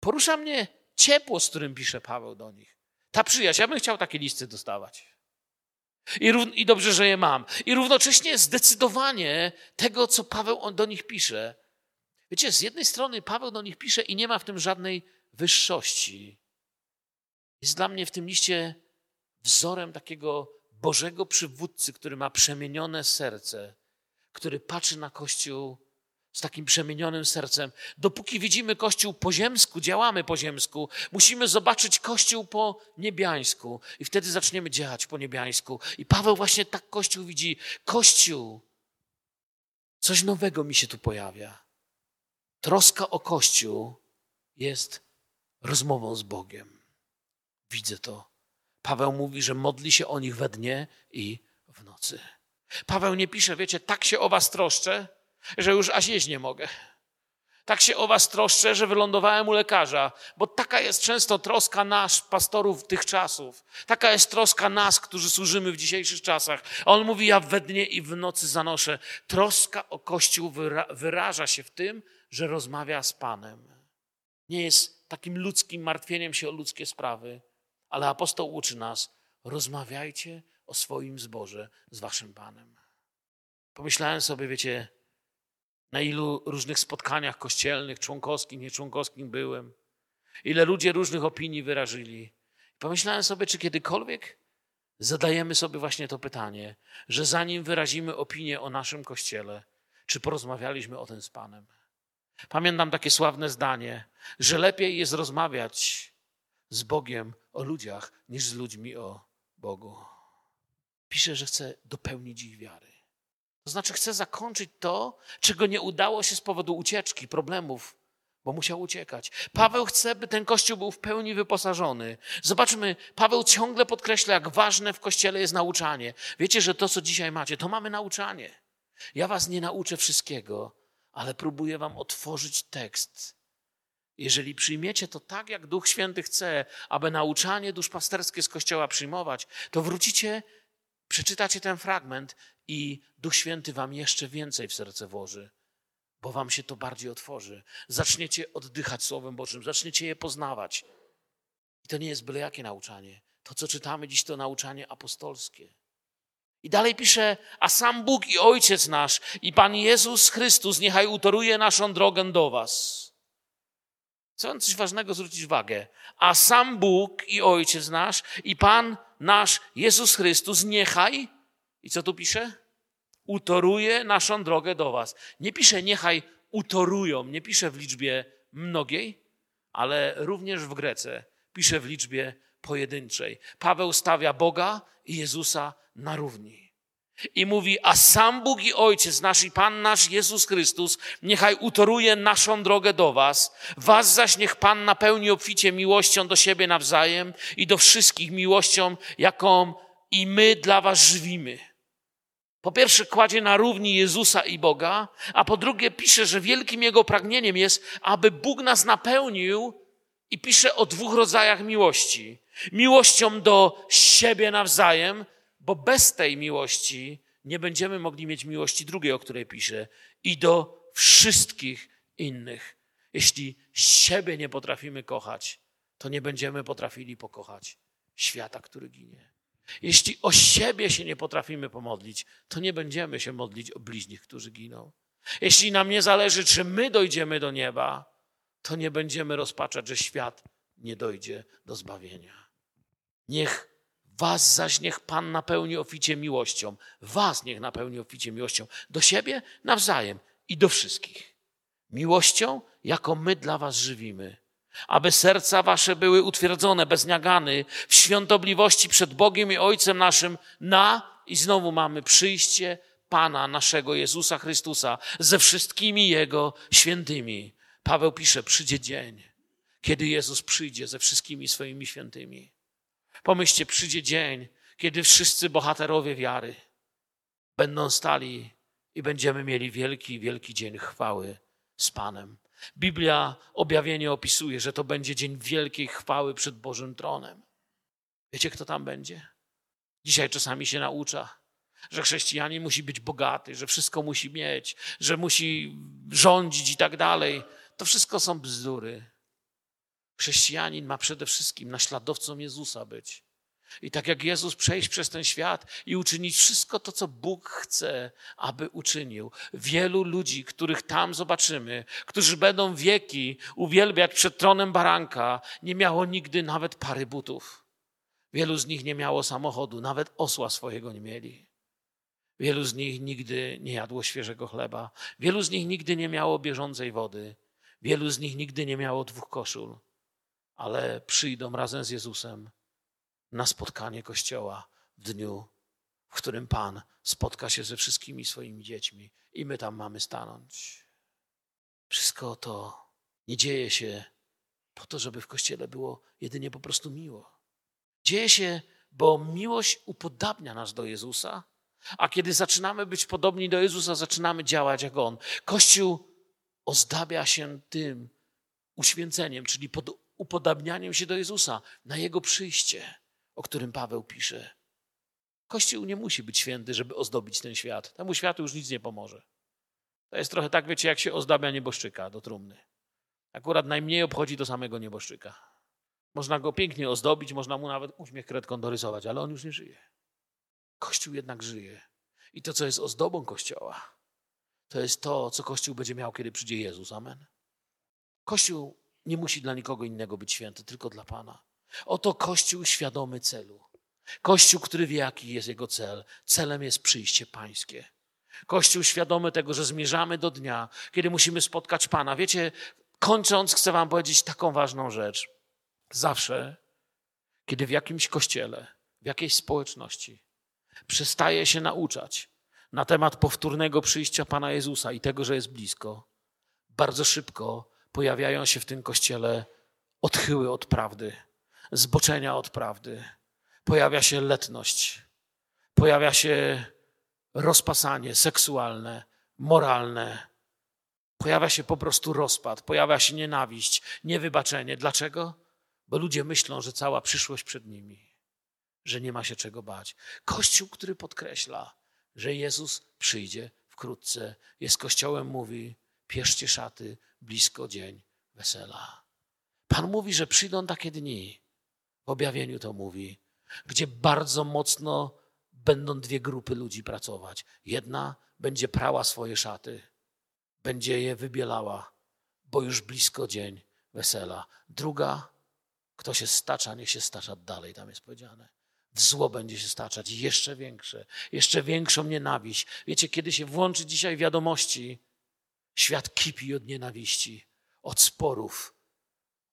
Porusza mnie ciepło, z którym pisze Paweł do nich. Ta przyjaźń, ja bym chciał takie listy dostawać. I, I dobrze, że je mam. I równocześnie zdecydowanie tego, co Paweł do nich pisze. Wiecie, z jednej strony Paweł do nich pisze i nie ma w tym żadnej wyższości. Jest dla mnie w tym liście wzorem takiego Bożego przywódcy, który ma przemienione serce, który patrzy na Kościół z takim przemienionym sercem. Dopóki widzimy Kościół po ziemsku, działamy po ziemsku, musimy zobaczyć Kościół po niebiańsku i wtedy zaczniemy działać po niebiańsku. I Paweł właśnie tak Kościół widzi. Kościół, coś nowego mi się tu pojawia. Troska o Kościół jest rozmową z Bogiem. Widzę to. Paweł mówi, że modli się o nich we dnie i w nocy. Paweł nie pisze, wiecie, tak się o was troszczę, że już aż jeść nie mogę. Tak się o was troszczę, że wylądowałem u lekarza, bo taka jest często troska nas, pastorów tych czasów. Taka jest troska nas, którzy służymy w dzisiejszych czasach. A on mówi, ja we dnie i w nocy zanoszę. Troska o Kościół wyraża się w tym, że rozmawia z Panem. Nie jest takim ludzkim martwieniem się o ludzkie sprawy, ale apostoł uczy nas, rozmawiajcie o swoim zboże z waszym Panem. Pomyślałem sobie, wiecie, na ilu różnych spotkaniach kościelnych, członkowskich, nieczłonkowskich byłem, ile ludzie różnych opinii wyrażyli. Pomyślałem sobie, czy kiedykolwiek zadajemy sobie właśnie to pytanie, że zanim wyrazimy opinię o naszym kościele, czy porozmawialiśmy o tym z Panem. Pamiętam takie sławne zdanie, że lepiej jest rozmawiać z Bogiem o ludziach, niż z ludźmi o Bogu. Pisze, że chce dopełnić ich wiary. To znaczy, chce zakończyć to, czego nie udało się z powodu ucieczki, problemów, bo musiał uciekać. Paweł chce, by ten kościół był w pełni wyposażony. Zobaczmy, Paweł ciągle podkreśla, jak ważne w kościele jest nauczanie. Wiecie, że to, co dzisiaj macie, to mamy nauczanie. Ja was nie nauczę wszystkiego, ale próbuję wam otworzyć tekst. Jeżeli przyjmiecie to tak, jak Duch Święty chce, aby nauczanie duszpasterskie z Kościoła przyjmować, to wrócicie, przeczytacie ten fragment i Duch Święty wam jeszcze więcej w serce włoży, bo wam się to bardziej otworzy. Zaczniecie oddychać Słowem Bożym, zaczniecie je poznawać. I to nie jest byle jakie nauczanie. To, co czytamy dziś, to nauczanie apostolskie. I dalej pisze, a sam Bóg i Ojciec nasz i Pan Jezus Chrystus niechaj utoruje naszą drogę do was. Chcę coś ważnego zwrócić uwagę. A sam Bóg i Ojciec nasz i Pan nasz Jezus Chrystus niechaj, i co tu pisze? Utoruje naszą drogę do was. Nie pisze niechaj utorują, nie pisze w liczbie mnogiej, ale również w Grece pisze w liczbie pojedynczej. Paweł stawia Boga i Jezusa na równi. I mówi, a sam Bóg i Ojciec nasz i Pan nasz Jezus Chrystus niechaj utoruje naszą drogę do was. Was zaś niech Pan napełni obficie miłością do siebie nawzajem i do wszystkich miłością, jaką i my dla was żywimy. Po pierwsze kładzie na równi Jezusa i Boga, a po drugie pisze, że wielkim Jego pragnieniem jest, aby Bóg nas napełnił i pisze o dwóch rodzajach miłości. Miłością do siebie nawzajem, bo bez tej miłości nie będziemy mogli mieć miłości drugiej, o której pisze, i do wszystkich innych. Jeśli siebie nie potrafimy kochać, to nie będziemy potrafili pokochać świata, który ginie. Jeśli o siebie się nie potrafimy pomodlić, to nie będziemy się modlić o bliźnich, którzy giną. Jeśli nam nie zależy, czy my dojdziemy do nieba, to nie będziemy rozpaczać, że świat nie dojdzie do zbawienia. Niech Was zaś niech Pan napełni oficie miłością. Was niech napełni oficie miłością. Do siebie nawzajem i do wszystkich. Miłością, jaką my dla Was żywimy. Aby serca Wasze były utwierdzone bez niagany w świątobliwości przed Bogiem i Ojcem naszym na, i znowu mamy przyjście Pana naszego Jezusa Chrystusa ze wszystkimi Jego świętymi. Paweł pisze, przyjdzie dzień, kiedy Jezus przyjdzie ze wszystkimi swoimi świętymi. Pomyślcie, przyjdzie dzień, kiedy wszyscy bohaterowie wiary będą stali i będziemy mieli wielki, wielki dzień chwały z Panem. Biblia objawienie opisuje, że to będzie dzień wielkiej chwały przed Bożym tronem. Wiecie, kto tam będzie? Dzisiaj czasami się naucza, że chrześcijanin musi być bogaty, że wszystko musi mieć, że musi rządzić i tak dalej. To wszystko są bzdury. Chrześcijanin ma przede wszystkim naśladowcą Jezusa być. I tak jak Jezus przejść przez ten świat i uczynić wszystko to, co Bóg chce, aby uczynił. Wielu ludzi, których tam zobaczymy, którzy będą wieki uwielbiać przed tronem baranka, nie miało nigdy nawet pary butów. Wielu z nich nie miało samochodu, nawet osła swojego nie mieli. Wielu z nich nigdy nie jadło świeżego chleba. Wielu z nich nigdy nie miało bieżącej wody. Wielu z nich nigdy nie miało dwóch koszul. Ale przyjdą razem z Jezusem na spotkanie Kościoła w dniu, w którym Pan spotka się ze wszystkimi swoimi dziećmi i my tam mamy stanąć. Wszystko to nie dzieje się po to, żeby w Kościele było jedynie po prostu miło. Dzieje się, bo miłość upodabnia nas do Jezusa, a kiedy zaczynamy być podobni do Jezusa, zaczynamy działać jak On. Kościół ozdabia się tym uświęceniem, czyli pod upodabnianiem się do Jezusa na Jego przyjście o którym Paweł pisze. Kościół nie musi być święty, żeby ozdobić ten świat. Temu światu już nic nie pomoże. To jest trochę tak, wiecie, jak się ozdabia nieboszczyka do trumny. Akurat najmniej obchodzi do samego nieboszczyka. Można go pięknie ozdobić, można mu nawet uśmiech kredką dorysować, ale on już nie żyje. Kościół jednak żyje. I to, co jest ozdobą Kościoła, to jest to, co Kościół będzie miał, kiedy przyjdzie Jezus. Amen. Kościół nie musi dla nikogo innego być święty, tylko dla Pana. Oto Kościół świadomy celu. Kościół, który wie, jaki jest jego cel. Celem jest przyjście Pańskie. Kościół świadomy tego, że zmierzamy do dnia, kiedy musimy spotkać Pana. Wiecie, kończąc, chcę Wam powiedzieć taką ważną rzecz. Zawsze, kiedy w jakimś kościele, w jakiejś społeczności przestaje się nauczać na temat powtórnego przyjścia Pana Jezusa i tego, że jest blisko, bardzo szybko pojawiają się w tym kościele odchyły od prawdy zboczenia od prawdy. Pojawia się letność, pojawia się rozpasanie seksualne, moralne. Pojawia się po prostu rozpad, pojawia się nienawiść, niewybaczenie. Dlaczego? Bo ludzie myślą, że cała przyszłość przed nimi, że nie ma się czego bać. Kościół, który podkreśla, że Jezus przyjdzie wkrótce, jest kościołem, mówi: pieszcie szaty, blisko dzień wesela. Pan mówi, że przyjdą takie dni, w objawieniu to mówi, gdzie bardzo mocno będą dwie grupy ludzi pracować. Jedna będzie prała swoje szaty, będzie je wybielała, bo już blisko dzień wesela. Druga, kto się stacza, niech się stacza dalej, tam jest powiedziane. W zło będzie się staczać, jeszcze większe, jeszcze większą nienawiść. Wiecie, kiedy się włączy dzisiaj wiadomości, świat kipi od nienawiści, od sporów,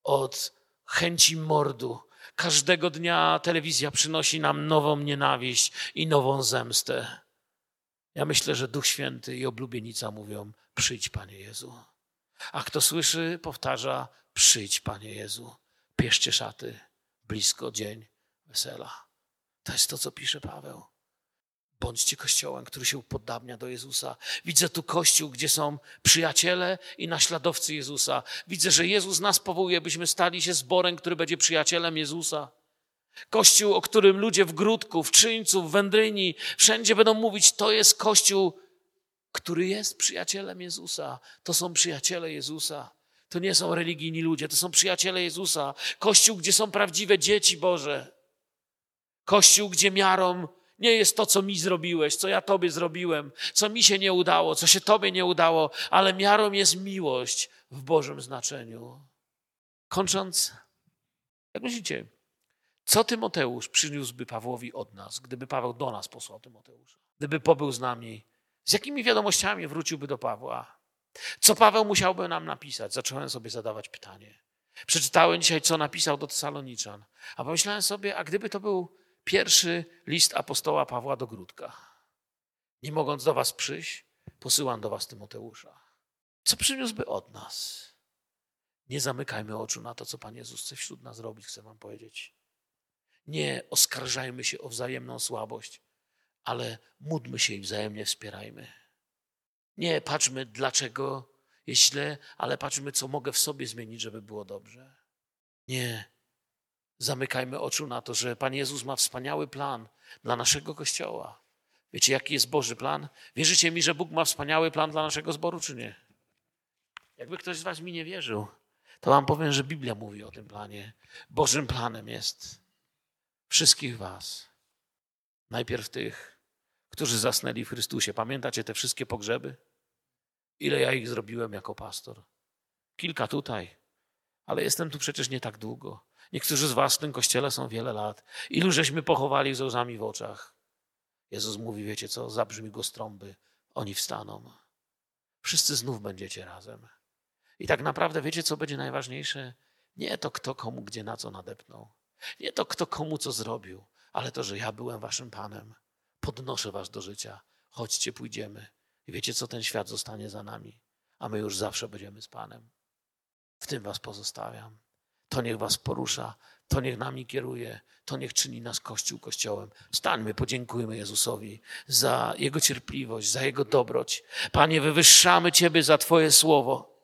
od chęci mordu, Każdego dnia telewizja przynosi nam nową nienawiść i nową zemstę. Ja myślę, że Duch Święty i oblubienica mówią: Przyjdź, Panie Jezu. A kto słyszy, powtarza: Przyjdź, Panie Jezu. Pieszcie szaty, blisko dzień wesela. To jest to, co pisze Paweł. Bądźcie kościołem, który się upodabnia do Jezusa. Widzę tu kościół, gdzie są przyjaciele i naśladowcy Jezusa. Widzę, że Jezus nas powołuje, byśmy stali się zborem, który będzie przyjacielem Jezusa. Kościół, o którym ludzie w Grudku, w Czyńcu, w Wędryni, wszędzie będą mówić, to jest kościół, który jest przyjacielem Jezusa. To są przyjaciele Jezusa. To nie są religijni ludzie, to są przyjaciele Jezusa. Kościół, gdzie są prawdziwe dzieci Boże. Kościół, gdzie miarą nie jest to, co mi zrobiłeś, co ja tobie zrobiłem, co mi się nie udało, co się tobie nie udało, ale miarą jest miłość w Bożym znaczeniu. Kończąc, jak myślicie, co Tymoteusz przyniósłby Pawłowi od nas, gdyby Paweł do nas posłał Tymoteusza? Gdyby pobył z nami, z jakimi wiadomościami wróciłby do Pawła? Co Paweł musiałby nam napisać? Zacząłem sobie zadawać pytanie. Przeczytałem dzisiaj, co napisał do Tesaloniczan, a pomyślałem sobie, a gdyby to był Pierwszy list apostoła Pawła do Grudka. Nie mogąc do was przyjść, posyłam do was Tymoteusza. Co przyniósłby od nas? Nie zamykajmy oczu na to, co Pan Jezus chce wśród nas robić, chcę wam powiedzieć. Nie oskarżajmy się o wzajemną słabość, ale módlmy się i wzajemnie wspierajmy. Nie patrzmy, dlaczego jest źle, ale patrzmy, co mogę w sobie zmienić, żeby było dobrze. Nie zamykajmy oczu na to, że Pan Jezus ma wspaniały plan dla naszego Kościoła. Wiecie, jaki jest Boży plan? Wierzycie mi, że Bóg ma wspaniały plan dla naszego zboru, czy nie? Jakby ktoś z Was mi nie wierzył, to Wam powiem, że Biblia mówi o tym planie. Bożym planem jest, wszystkich Was. Najpierw tych, którzy zasnęli w Chrystusie. Pamiętacie te wszystkie pogrzeby? Ile ja ich zrobiłem jako pastor? Kilka tutaj, ale jestem tu przecież nie tak długo. Niektórzy z Was w tym kościele są wiele lat. Ilu żeśmy pochowali z łzami w oczach? Jezus mówi, wiecie co, zabrzmi go strąby, oni wstaną. Wszyscy znów będziecie razem. I tak naprawdę wiecie, co będzie najważniejsze? Nie to, kto komu gdzie na co nadepnął. Nie to, kto komu co zrobił, ale to, że ja byłem waszym Panem. Podnoszę was do życia. Chodźcie, pójdziemy. I wiecie, co ten świat zostanie za nami, a my już zawsze będziemy z Panem. W tym was pozostawiam. To niech was porusza, to niech nami kieruje, to niech czyni nas Kościół Kościołem. Stańmy, podziękujmy Jezusowi za Jego cierpliwość, za Jego dobroć. Panie, wywyższamy Ciebie za Twoje słowo.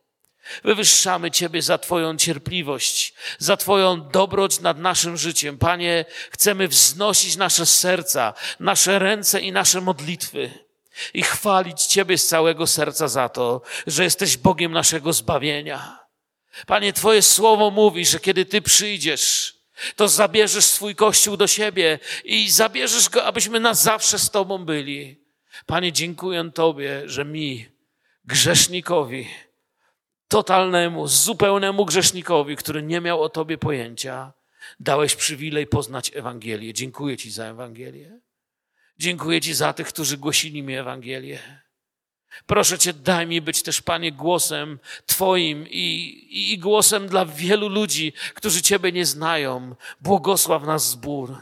Wywyższamy Ciebie za Twoją cierpliwość, za Twoją dobroć nad naszym życiem. Panie, chcemy wznosić nasze serca, nasze ręce i nasze modlitwy i chwalić Ciebie z całego serca za to, że jesteś Bogiem naszego zbawienia. Panie, Twoje słowo mówi, że kiedy Ty przyjdziesz, to zabierzesz swój Kościół do siebie i zabierzesz go, abyśmy na zawsze z Tobą byli. Panie, dziękuję Tobie, że mi, grzesznikowi, totalnemu, zupełnemu grzesznikowi, który nie miał o Tobie pojęcia, dałeś przywilej poznać Ewangelię. Dziękuję Ci za Ewangelię. Dziękuję Ci za tych, którzy głosili mi Ewangelię. Proszę Cię, daj mi być też, Panie, głosem Twoim i, i głosem dla wielu ludzi, którzy Ciebie nie znają. Błogosław nas zbór,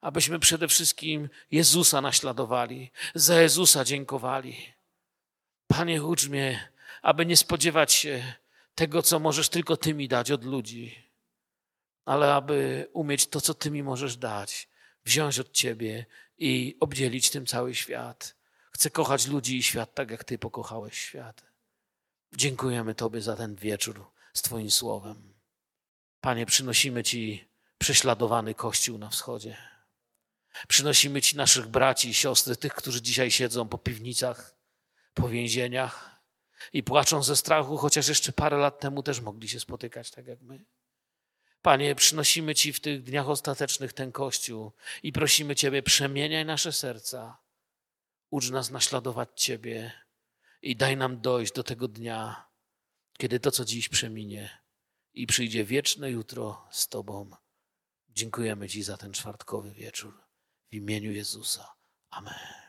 abyśmy przede wszystkim Jezusa naśladowali, za Jezusa dziękowali. Panie, ucz mnie, aby nie spodziewać się tego, co możesz tylko Ty mi dać od ludzi, ale aby umieć to, co Ty mi możesz dać, wziąć od Ciebie i obdzielić tym cały świat. Chcę kochać ludzi i świat tak, jak Ty pokochałeś świat. Dziękujemy Tobie za ten wieczór z Twoim słowem. Panie, przynosimy Ci prześladowany Kościół na wschodzie. Przynosimy Ci naszych braci i siostry, tych, którzy dzisiaj siedzą po piwnicach, po więzieniach i płaczą ze strachu, chociaż jeszcze parę lat temu też mogli się spotykać tak jak my. Panie, przynosimy Ci w tych dniach ostatecznych ten Kościół i prosimy Ciebie, przemieniaj nasze serca, ucz nas naśladować Ciebie i daj nam dojść do tego dnia, kiedy to, co dziś przeminie i przyjdzie wieczne jutro z Tobą. Dziękujemy Ci za ten czwartkowy wieczór. W imieniu Jezusa. Amen.